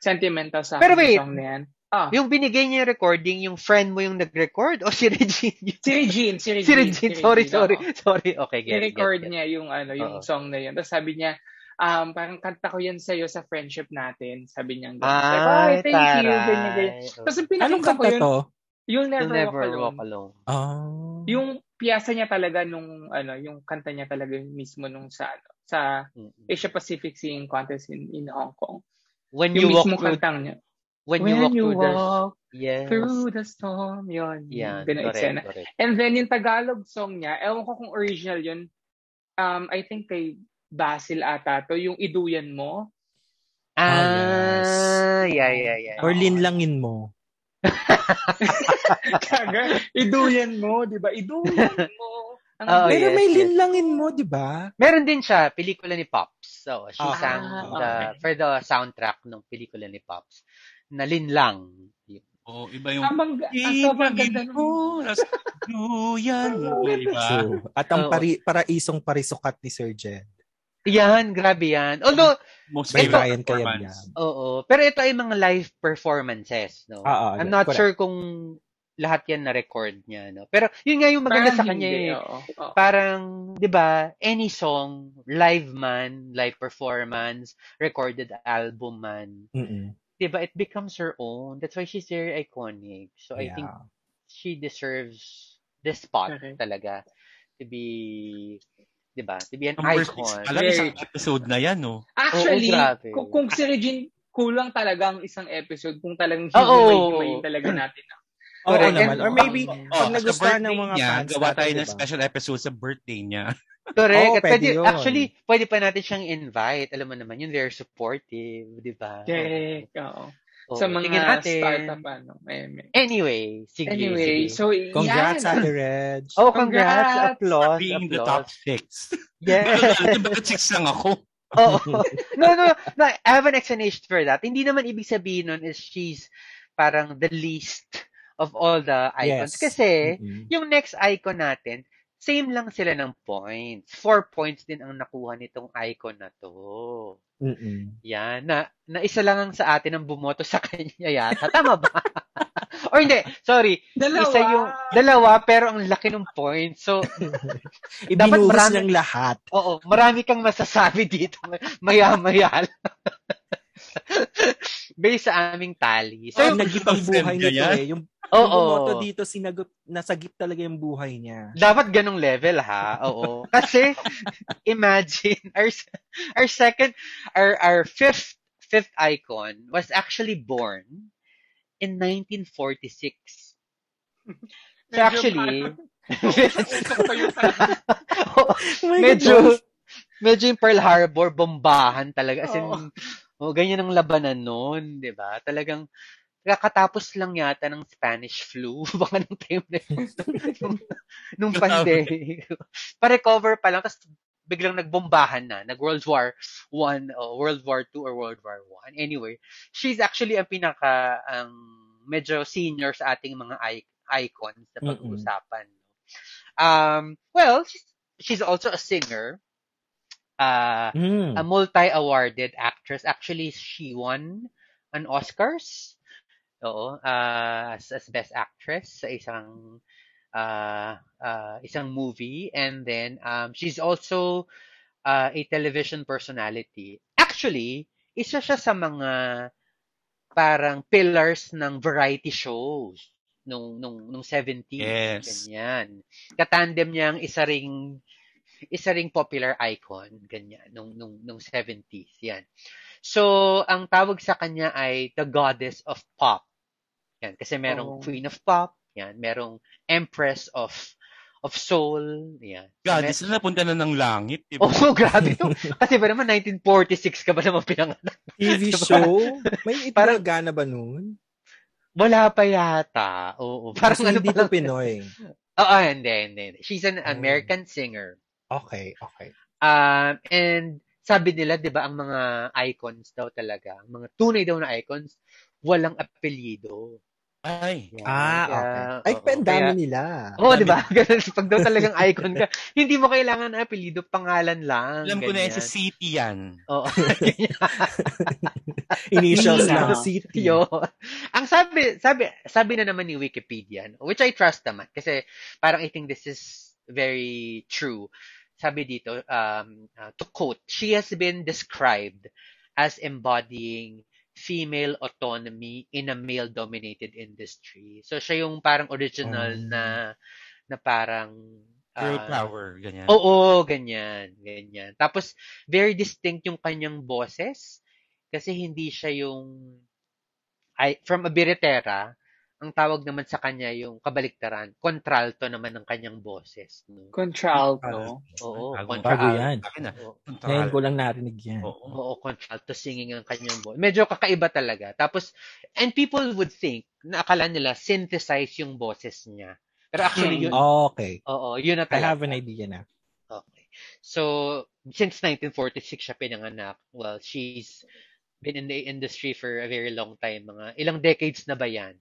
sentimental sa Pero wait. song na yan. Ah, Yung binigay niya yung recording, yung friend mo yung nag-record o si Regine? si Regine, si Regine. si Regine, sorry, Regine, sorry. oo. Sorry, okay, get, I-record get, get. niya yung ano, yung Oo. song na yun. Tapos sabi niya, um, parang kanta ko yan sa'yo sa friendship natin. Sabi niya, ganun. Ay, "Ay, thank you, taray. ganyan, ganyan. Tapos Anong pinakita ko kanta yun, to? You'll Never, You'll never Walk Alone. walk alone. Oh. Yung piyasa niya talaga nung ano, yung kanta niya talaga mismo nung sa ano, sa. Asia Pacific Singing Contest in in Hong Kong. When Yung you walk mismo through, kantang niya. When you walk through the, walk yes. through the storm, yun. Yan, Ganun correct, correct. And then yung Tagalog song niya, ewan ko kung original yun. Um, I think kay Basil ata to, yung Iduyan Mo. Ah, yeah, yeah, yeah. Or linlangin mo. Kaga, [laughs] Iduyan Mo, di ba? Iduyan Mo. [laughs] Ang Pero yes, may yes. linlangin mo, di ba? Meron din siya, pelikula ni Pops. So, she Ah, sang the, okay. for the soundtrack ng pelikula ni Pops. Na linlang. Oo, iba yung ang ganda Ibagin nung- mo, nas duyan mo, [laughs] di ba? True. At ang Oo. pari, paraisong parisukat ni Sir Jed. Yan, grabe yan. Although, Most By favorite Ryan performance. Kayabyan. oo. Pero ito ay mga live performances, no? Ah, ah, I'm not correct. sure kung lahat yan na-record niya, no? Pero yun nga yung maganda Parang sa kanya hindi, eh. oo, oo. Parang, di ba, any song, live man, live performance, recorded album man, Mm-mm. Di ba, it becomes her own. That's why she's very iconic. So I think Yeah. she deserves this spot Correct. talaga to be, di ba, to be an Number six icon. pa lang, Very isang episode na yan, no? Actually, Oo, grabe. kung, kung si Regine, kulang talaga ang isang episode kung talagang Oo. hihimay-himayin talaga natin. Oo Correct. naman. And- Or maybe, pag Oh, sa nagustuhan ng mga niya, fans gawa natin, tayo ng diba? special episode sa birthday niya. Correct. Oo, At pwede pwede, actually, pwede pa natin siyang invite. Alam mo naman, yun, very supportive, di ba? Correct. Oo. Oo. Sa mga tingnan natin. startup, ano. Eh, Anyway, sige, Anyway, sige. so, Congrats, yan. Ate Reg. Oh, congrats. Congrats. Applause. Being the applause. top six. [laughs] Yes. Bakit six lang ako? Oo. [laughs] no, no, no. I have an explanation for that. Hindi naman ibig sabihin nun is she's parang the least of all the icons. Yes. Kasi, Mm-mm. yung next icon natin, same lang sila ng points. Four points din ang nakuha nitong icon na to. Mm-mm. Yan. Na, na isa lang ang sa atin ang bumoto sa [laughs] kanya yata. Tama ba? [laughs] Or hindi. Sorry. Dalawa. Isa yung dalawa pero ang laki ng points. So, [laughs] Ibinuhos marami- niyang lahat. oo, marami kang masasabi dito. Maya-maya. [laughs] Based sa aming tally. So, yung- nagip ang buhay nito yan? eh. Yung, [laughs] Oo. yung bumoto dito, sinagot, nasagip talaga yung buhay niya. Dapat ganong level ha. Oo. Kasi [laughs] imagine our our second our our fifth fifth icon was actually born in 1946. So actually. Oh my medyo medyo yung Pearl Harbor bombahan talaga as in Oo. oh, ganyan ang labanan noon, 'di ba? Talagang kakatapos lang yata ng Spanish flu. [laughs] Baka nung time na yun. nung, nung pandemic. Pa-recover pa lang. Tapos biglang nagbombahan na. Nag-World War One, uh, World War Two or World War One. Anyway, she's actually ang pinaka ang um, medyo senior sa ating mga icons na pag-uusapan. Um, well, she's, she's also a singer. Uh, mm. a multi-awarded actress. Actually, she won an Oscars. Oo, uh, as, as best actress sa isang uh, uh, isang movie and then um, she's also uh, a television personality. Actually, isa siya sa mga parang pillars ng variety shows nung nung nung 70s yes. ganyan. Katandem niya ang isa ring isa ring popular icon ganyan nung nung nung 70s yan. So, ang tawag sa kanya ay the goddess of pop. Yan kasi merong oh. queen of pop, yan, merong empress of of soul. Yan. Goddess na napunta na ng langit. Diba? Oh, [laughs] grabe to. Kasi ba naman 1946 ka ba naman pinanganak? [laughs] TV diba? show? May [laughs] italaga na ba noon? Wala pa yata. Oo. Parang Kasi ano hindi to Pinoy. Oo, hindi, hindi. She's an oh. American singer. Okay, okay. Um, and sabi nila, di ba, ang mga icons daw talaga, ang mga tunay daw na icons, walang apelyido. Ay. Yeah, ah, okay. Ay, oh, pendami kaya, nila. Oo, oh, di ba? [laughs] Pag daw talagang icon ka, hindi mo kailangan ng apelido, pangalan lang. Alam ko na yan, sa city yan. Oo. [laughs] [laughs] Initials lang. City. Yo. Ang sabi, sabi, sabi na naman ni Wikipedia, which I trust naman, kasi parang I think this is very true. Sabi dito, um, uh, to quote, she has been described as embodying female autonomy in a male-dominated industry. So, siya yung parang original um, na na parang uh, girl power, ganyan. Oo, ganyan, ganyan. Tapos, very distinct yung kanyang boses kasi hindi siya yung I, from a biretera, ang tawag naman sa kanya yung kabaliktaran, contralto naman ng kanyang boses. No? Contralto? Oo, Bago, contralto. Bago yan. Ngayon ko lang narinig yan. Oo, oo, contralto singing ang kanyang voice. Medyo kakaiba talaga. Tapos, and people would think, na akala nila, synthesize yung boses niya. Pero actually, yun. Oh, okay. Oo, yun na talaga. I have an idea na. Okay. So, since 1946 siya pinanganak, well, she's been in the industry for a very long time. Mga ilang decades na ba yan?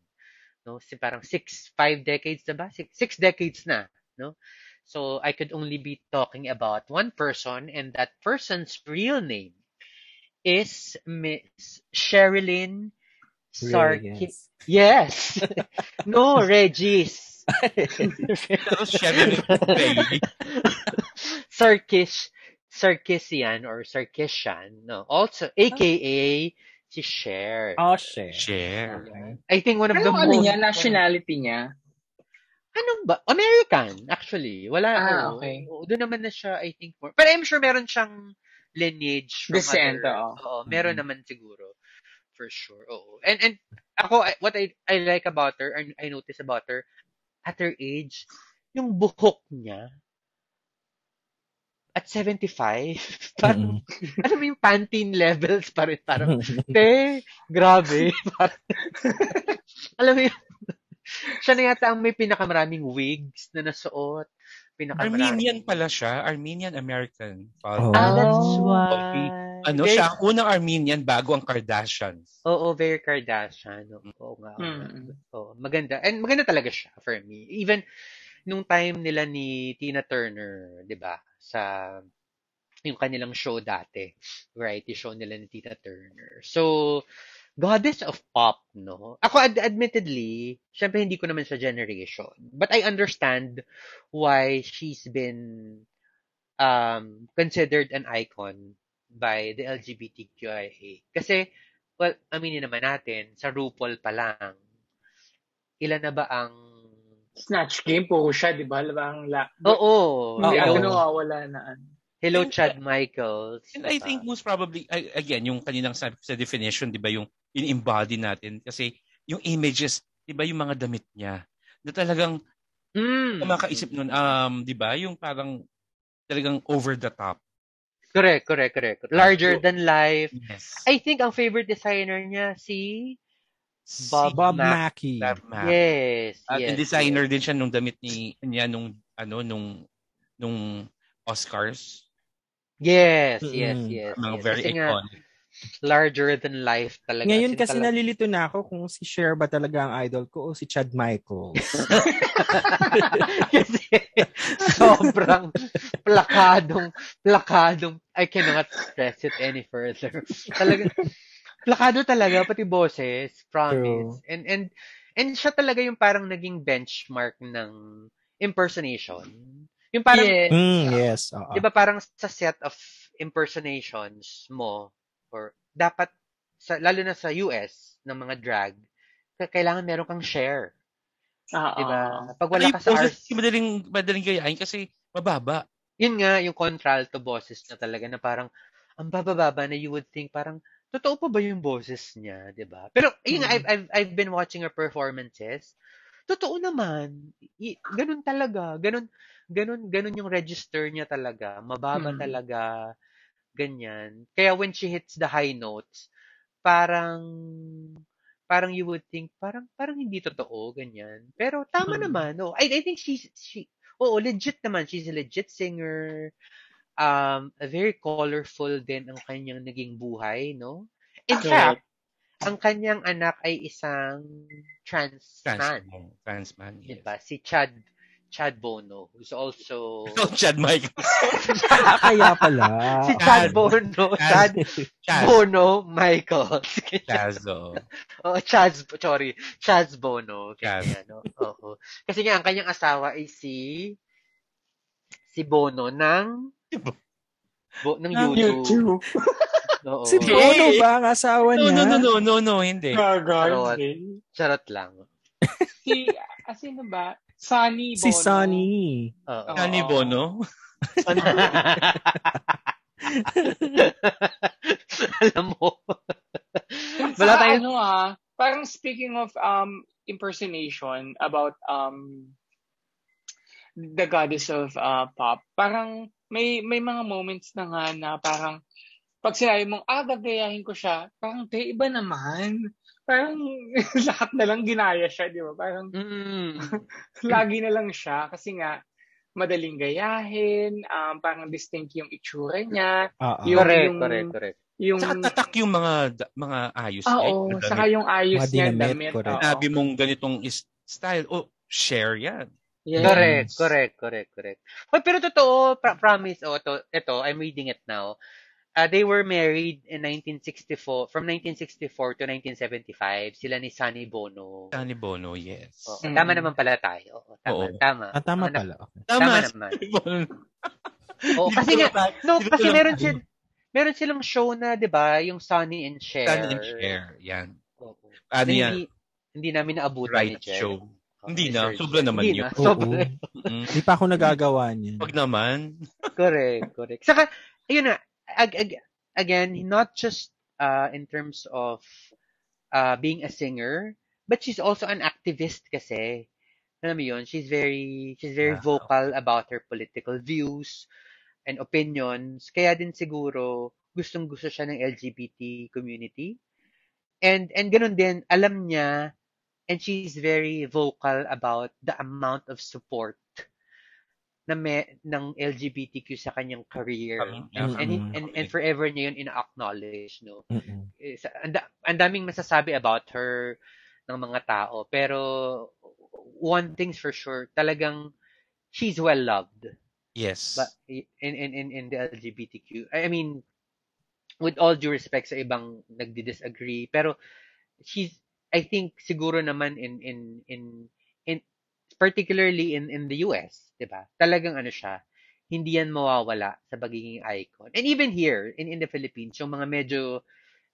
No? Si parang six, five decades na ba? Six, six decades na, no? So I could only be talking about one person and that person's real name is Miss Sherilyn Sarkis. Yes. [laughs] no, Regis. Sherilyn Sarkis [laughs] Sarkisian or Sarkisian, no. Also aka Si Cher. Oh, Cher. Cher. I think one of ano, the ano most... niya? Nationality niya? Ano ba? American, actually. Wala. Ah, oh, okay. Oh, doon naman na siya, I think. More. But I'm sure meron siyang lineage from Descent, other. Oh. Oo, meron mm-hmm. naman siguro. For sure. Oo. And, and ako, what I, I like about her, I notice about her, at her age, yung buhok niya, at 75, [laughs] parang, mm. alam mo yung Pantene levels pa rin, parang, [laughs] te, grabe. Parang, [laughs] alam mo yung, siya na yata ang may pinakamaraming wigs na nasuot. Armenian pala siya. Armenian-American. Oh. Ah, that's why. Okay. Ano very, siya, ang unang Armenian bago ang Kardashians. Oo, oh, very Kardashian. Oo nga. Mm. Oo, maganda. And maganda talaga siya for me. Even nung time nila ni Tina Turner, 'di ba? Sa yung kanilang show dati, variety show nila ni Tita Turner. So, goddess of pop, no? Ako, ad- admittedly, syempre hindi ko naman sa generation. But I understand why she's been um, considered an icon by the LGBTQIA. Kasi, well, aminin naman natin, sa RuPaul pa lang, ilan na ba ang Snatch Game, puro siya, di ba? Ang la- Oo. Hindi oh, ako nawawala na. Hello, Chad Michaels. And I think most probably, again, yung kaninang sa, sa definition, di ba, yung in-embody natin. Kasi yung images, di ba, yung mga damit niya, na talagang, mm. makaisip nun, um, di ba, yung parang, talagang over the top. Correct, correct, correct. Larger so, than life. Yes. I think ang favorite designer niya Si Bob Bob Mac- Mackie. Bob Mac. Yes, At yes. designer din siya nung damit ni niya nung ano nung nung Oscars. Yes, yes, yes. Mga yes. very Kasi nga, iconic. larger than life talaga. Ngayon kasi talaga- nalilito na ako kung si Cher ba talaga ang idol ko o si Chad Michaels. [laughs] Kasi sobrang plakadong, plakadong, I cannot stress it any further. Talaga, plakado talaga, pati boses, promise. And, and, and siya talaga yung parang naging benchmark ng impersonation. Yung parang, Yes. mm, yes. oo. di ba parang sa set of impersonations mo, or dapat, sa, lalo na sa US, ng mga drag, k- kailangan meron kang share. Oo. Di ba? Pag wala Ay, ka sa boses, RC, madaling, madaling gayahin kasi mababa. yun nga, yung contralto boses niya talaga na parang, ang babababa na you would think parang, totoo pa ba yung boses niya, di ba? Pero, yun Mm. I've, I've, I've been watching her performances. Totoo naman. I, ganun talaga. Ganun, ganun, ganun yung register niya talaga. Mababa Mm. talaga. Ganyan. Kaya when she hits the high notes, parang, parang you would think, parang, parang hindi totoo, ganyan. Pero tama Mm. naman. No, I, I think she's, she, Oo, legit naman. She's a legit singer. Um, very colorful din ang kanyang naging buhay, no? In Correct. fact, ang kanyang anak ay isang trans Trans man. man. Trans man. Yes. Diba? Si Chad Chad Bono, who's also... [laughs] Oh, Chad Michaels. [laughs] Kaya pala. si Chad Chad. Bono, Chad. Chad Chaz. Bono Michaels. [laughs] Chazo. oh, Chaz, sorry, Chaz Bono. Chaz. Kanya, no? Oo. Kasi nga, ang kanyang asawa ay si si Bono ng Bo, ng YouTube. YouTube. [laughs] Oo. Si Bono ba ang asawa No, niya? no, no, no, no, no, hindi. Charot. Charot lang. [laughs] Si, ah, sino ba? Sunny Bono. Si Sunny. Oo. Ah. Nani Bono? [laughs] Alam mo. Wala tayong ano ah, parang speaking of um impersonation about um the goddess of uh, pop, parang may may mga moments na nga na parang pag sinabi mong, ah, gagayahin ko siya, parang, te, iba naman. Parang [laughs] lahat na lang ginaya siya, di ba? Parang Mm. [laughs] lagi na lang siya kasi nga madaling gayahin, um, parang distinct yung itsura niya, Oo. Yung- correct, yung- correct, correct. yung Saka tatak yung mga mga ayos Ah, niya. oo, yung saka yung ayos niya, damit. Sinabi mong ganitong is- style. Oh, share yan. Yes. Correct, correct, correct, correct. Hoy, pero totoo, pra- promise, oh, to, ito, I'm reading it now. Uh, they were married in 1964, from 1964 to 1975. Sila ni Sunny Bono. Tani Bono, yes. Oo, Mm. Tama naman pala tayo. Oo, tama, Oo. tama. Ah, tama Tama na- pala. Okay. Tama Tama. naman. [laughs] Oo, kasi nga, no, kasi meron sil meron silang show na, 'di ba, yung Sunny and Cher. Tani and share. Yan. Oo. Ano yan? Hindi, hindi namin naabutan ni Right Cher. show. Hindi na. Sobra naman Hindi yun. na. Oo. Sobra. Hindi pa ako nagagawa niyan. Pag naman, correct, correct. Saka, ayun na, ag- ag- again, not just uh, in terms of uh, being a singer, but she's also an activist kasi. Alam mo yun, she's very, she's very Wow. vocal about her political views and opinions. Kaya din siguro, gustong gusto siya ng LGBT community. And, and ganun din, alam niya, and she's very vocal about the amount of support na may, ng LGBTQ sa kanyang career. um, Mm. And, and, and forever niya yun ina-acknowledge, no? Sa- Ang da- ang daming masasabi about her ng mga tao. Pero, one thing's for sure, talagang she's well loved. yes. But in, in, in, in the LGBTQ. I mean, with all due respect sa ibang nagdi-disagree, pero she's, I think, siguro naman in, in, in, in particularly in, in the US, di ba? Talagang ano siya, hindi yan mawawala sa pagiging icon. And even here, in, in the Philippines, yung mga medyo,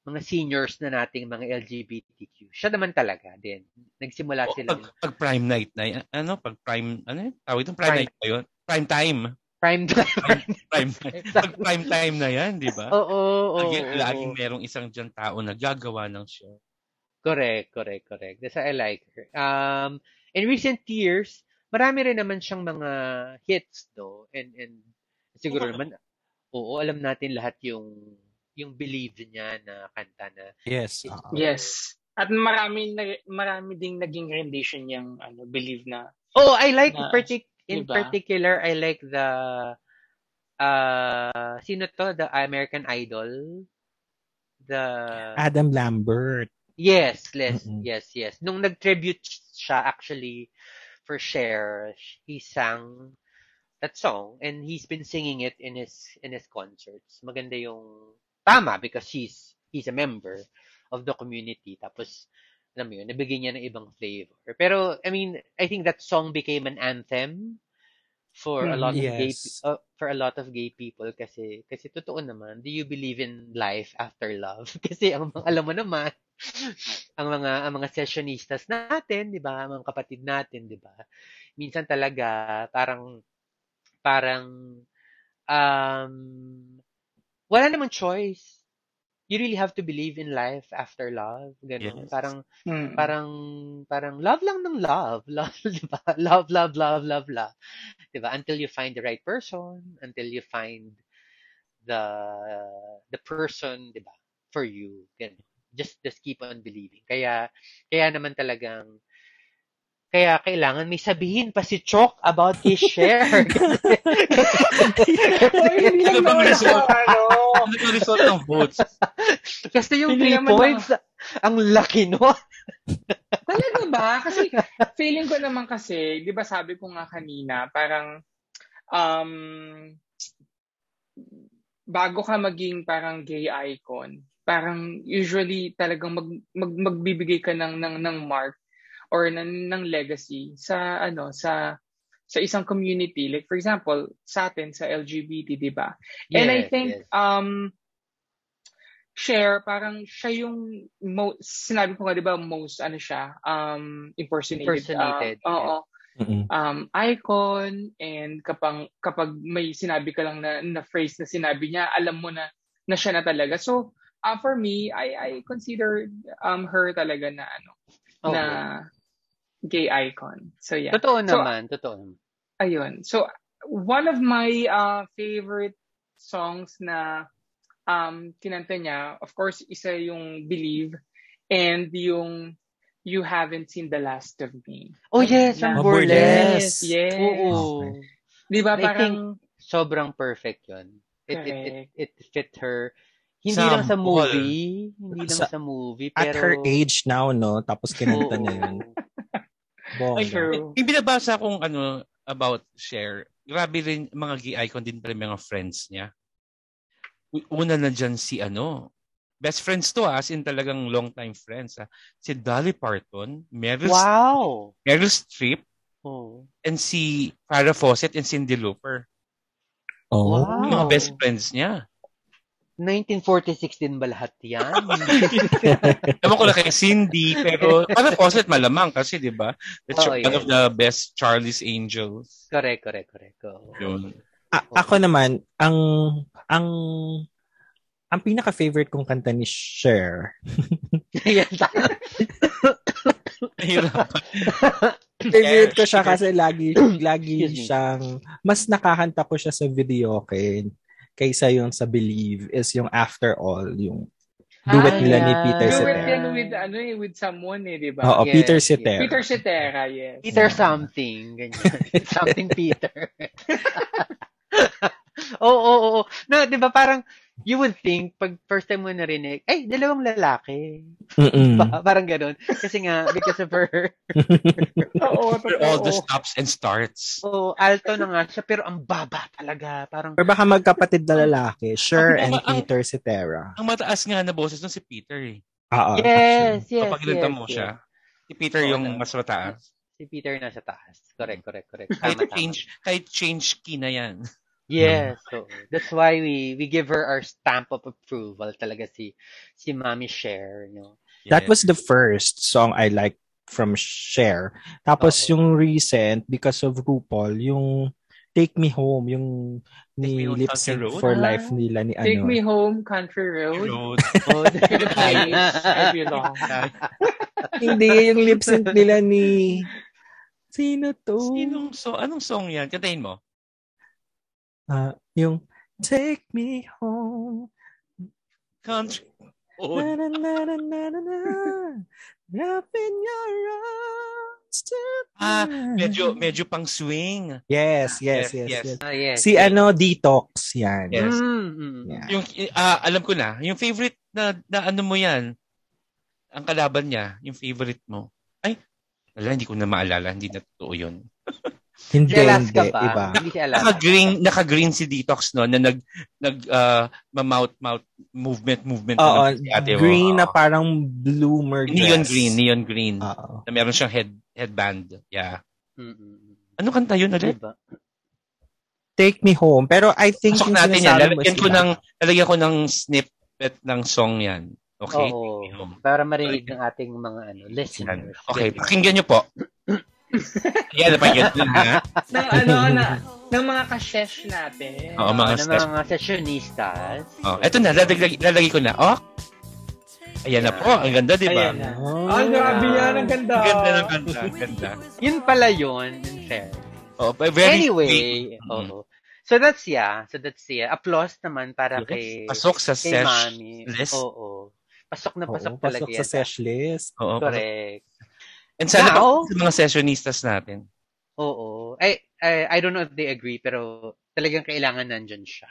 mga seniors na nating mga LGBTQ, siya naman talaga din. Nagsimula O, sila pag, pag prime night na ano, pag prime, ano? Tawag itong prime, Prime. night na yun? Prime time. prime time. Prime night. [laughs] Pag prime time na yan, di ba? Oo, oo, oo, laging merong isang dyan tao na gagawa ng show. Correct, correct, correct. That's why I like her. Um, in recent years, marami rin naman siyang mga hits, no? And, and siguro Oo. naman, oo, alam natin lahat yung yung believe niya na kanta na Yes. oo. Yes. At marami na, marami ding naging rendition yung ano, believe na. Oh, I like Na- partic- in diba? particular I like the uh sino to the American Idol the Adam Lambert. Yes yes Mm-mm. yes yes. Nung nag-tribute siya actually for Cher he sang that song and he's been singing it in his in his concerts. Maganda yung tama because he's he's a member of the community. Tapos alam mo yun nabigyan niya ng ibang flavor. Pero I mean I think that song became an anthem for a Mm, lot of gay yes. uh, for a lot of gay people kasi kasi totoo naman do you believe in life after love? [laughs] Kasi ang alam mo naman [laughs] ang mga ang mga sessionistas natin 'di ba mga kapatid natin 'di ba? Minsan talaga parang parang um wala namang choice you really have to believe in life after love ganun. Yes. parang Mm. parang parang love lang ng love. [laughs] Love di ba? Love love love love love. Di ba? Until you find the right person until you find the the person di ba? For you ganun. just just keep on believing. Kaya kaya naman talagang kaya kailangan may sabihin pa si Chok about his share. [laughs] Hindi Ano lang bang result? ano. [laughs] Ano result ng votes? Kasi yung Hindi three naman points, ang laki no. [laughs] Talaga ba? Kasi feeling ko naman kasi, di ba sabi ko nga kanina, parang um, bago ka maging parang gay icon, parang usually talagang mag, mag, magbibigay ka ng, ng, ng mark or ng, ng legacy sa ano sa sa isang community like for example sa atin sa LGBT di ba and I Yes, think yes. um share parang siya yung mo, sinabi ko nga 'di ba most ano siya um impersonated Impersonated, uh, oo Mm-mm. um icon and kapag kapag may sinabi ka lang na, na phrase na sinabi niya alam mo na na siya na talaga so uh, for me I I consider um her talaga na ano Okay. na gay icon so yeah Totoo So, naman, totoo naman. Ayun. So, one of my uh, favorite songs na um, kinanta niya, of course, isa yung Believe and yung You Haven't Seen the Last of Me. Oh yes, from Burlesque. Burlesque. Yes. Oo. Di ba I parang, Sobrang perfect yun. It, it, it, it fit her. Hindi lang sa movie. Hindi lang Sa- sa movie. At Pero, her age now, no? Tapos kinanta niya yun. Ay, Bongga. true. Yung binabasa kong ano about share, grabe rin mga gay icon din pala yung mga friends niya. Una na dyan si ano, best friends to ah, as in talagang long time friends ah. Si Dolly Parton, Meryl, wow! Meryl Streep, Oh. and si Farrah Fawcett and Cindy Lauper. Oh. Wow. Yung mga best friends niya. 1946 din ba lahat yan? [laughs] Ewan ko lang kay Cindy, pero Farrah Fawcett malamang kasi, di ba? That's Oo, one yeah. of the best Charlie's Angels. correct, correct, correct. Oo. Yun. A- ako naman, ang ang ang pinaka-favorite kong kanta ni Cher. [laughs] Favorite ko siya kasi lagi lagi siyang mas nakakanta ko siya sa video okay kaysa yung sa Believe is yung After All, yung duet Ah, nila ni. Peter Do it Cetera. yan with, ano eh, with someone eh, di ba? Oo, Yes, Peter yes. Cetera. Peter Cetera, yes. Peter something. Ganyan. [laughs] something Peter. [laughs] Oo, oo, oo. No, di ba parang, you would think, pag first time mo narinig, ay, dalawang lalaki. Mm-mm. Pa- parang ganun. Kasi nga, because of her, [laughs] Oo, For all the totoo. stops and starts. oh, alto na nga siya, pero ang baba talaga. Parang, Or baka magkapatid na lalaki, Cher Ang- and ang- Peter Cetera. Ang mataas nga na boses nun si Peter eh. Oo. yes, yes, Kapag yes, mo yes. siya, si Peter Oo, yung na- mas mataas. Si Peter nasa taas. Correct, correct, correct. Kahit Tama, tama. change, kahit change key na yan. Yes, so that's why we we give her our stamp of approval talaga si si Mommy Cher, you know. That was the first song I liked from Cher. Tapos Oo. yung recent, because of RuPaul, yung Take Me Home, yung Take ni Lip Sync Road? for Life nila ni Take ano. me home, country road. Road. Oh, The place. [laughs] [laughs] Hindi, yung lip sync nila ni... Sino to? Sinong so, anong song yan? Kantahin mo. Ah, yung Take Me Home. Country. phone. Na, na, na, na, na, na, na. Wrap in your arms to Ah, medyo medyo pang swing. Yes, yes, Yes, yes, yes. yes. Ah, yes. Si ano, Detox, yan. Yes. Mm, mm. Yeah. Yung ah, alam ko na, yung favorite na, na ano mo yan, ang kalaban niya, yung favorite mo. Ay, wala, hindi ko na maalala, hindi na totoo yun. [laughs] Hindi, hindi, pa. iba. Hindi si Alaska. Naka-green, naka-green si Detox no na nag nag ah, ma-mouth mouth movement movement na Oo, lang si ate mo. green na parang bloomer dress. neon green, neon green. Oo. Na meron siyang head headband. Yeah. Mm, mm, mm. Ano kanta yun ulit? Diba? Take Me Home. Pero I think Pasok natin yan. Lalagyan ko ng lalagyan ko ng snippet ng song yan. Okay? Oo. Para marinig ng ating mga ano, listeners. Okay, pakinggan nyo po. Yan, napakinggan nyo na. ng ano, na, ng mga kashesh natin. Oo, mga ng steps. mga sessionistas. Oh, eto na, lalagay, lalagay ko na. Oh, ayan na po. Ang ganda, di ba? Oh. Oh, grabe yan. Ang ganda. Ang ganda ng ganda. Ang ganda. Yun pala yun, in fair. Oh, but very anyway, Mm. oo. So that's yeah. So that's yeah. Applause naman para Yes. kay Pasok sa kay sesh Mami. list. Oo. Pasok na pasok talaga pasok sa yan. sesh list. Oo, pasok. And sana Now- pa sa mga sessionistas natin. Oo. I, I, I don't know if they agree, pero talagang kailangan nandyan siya.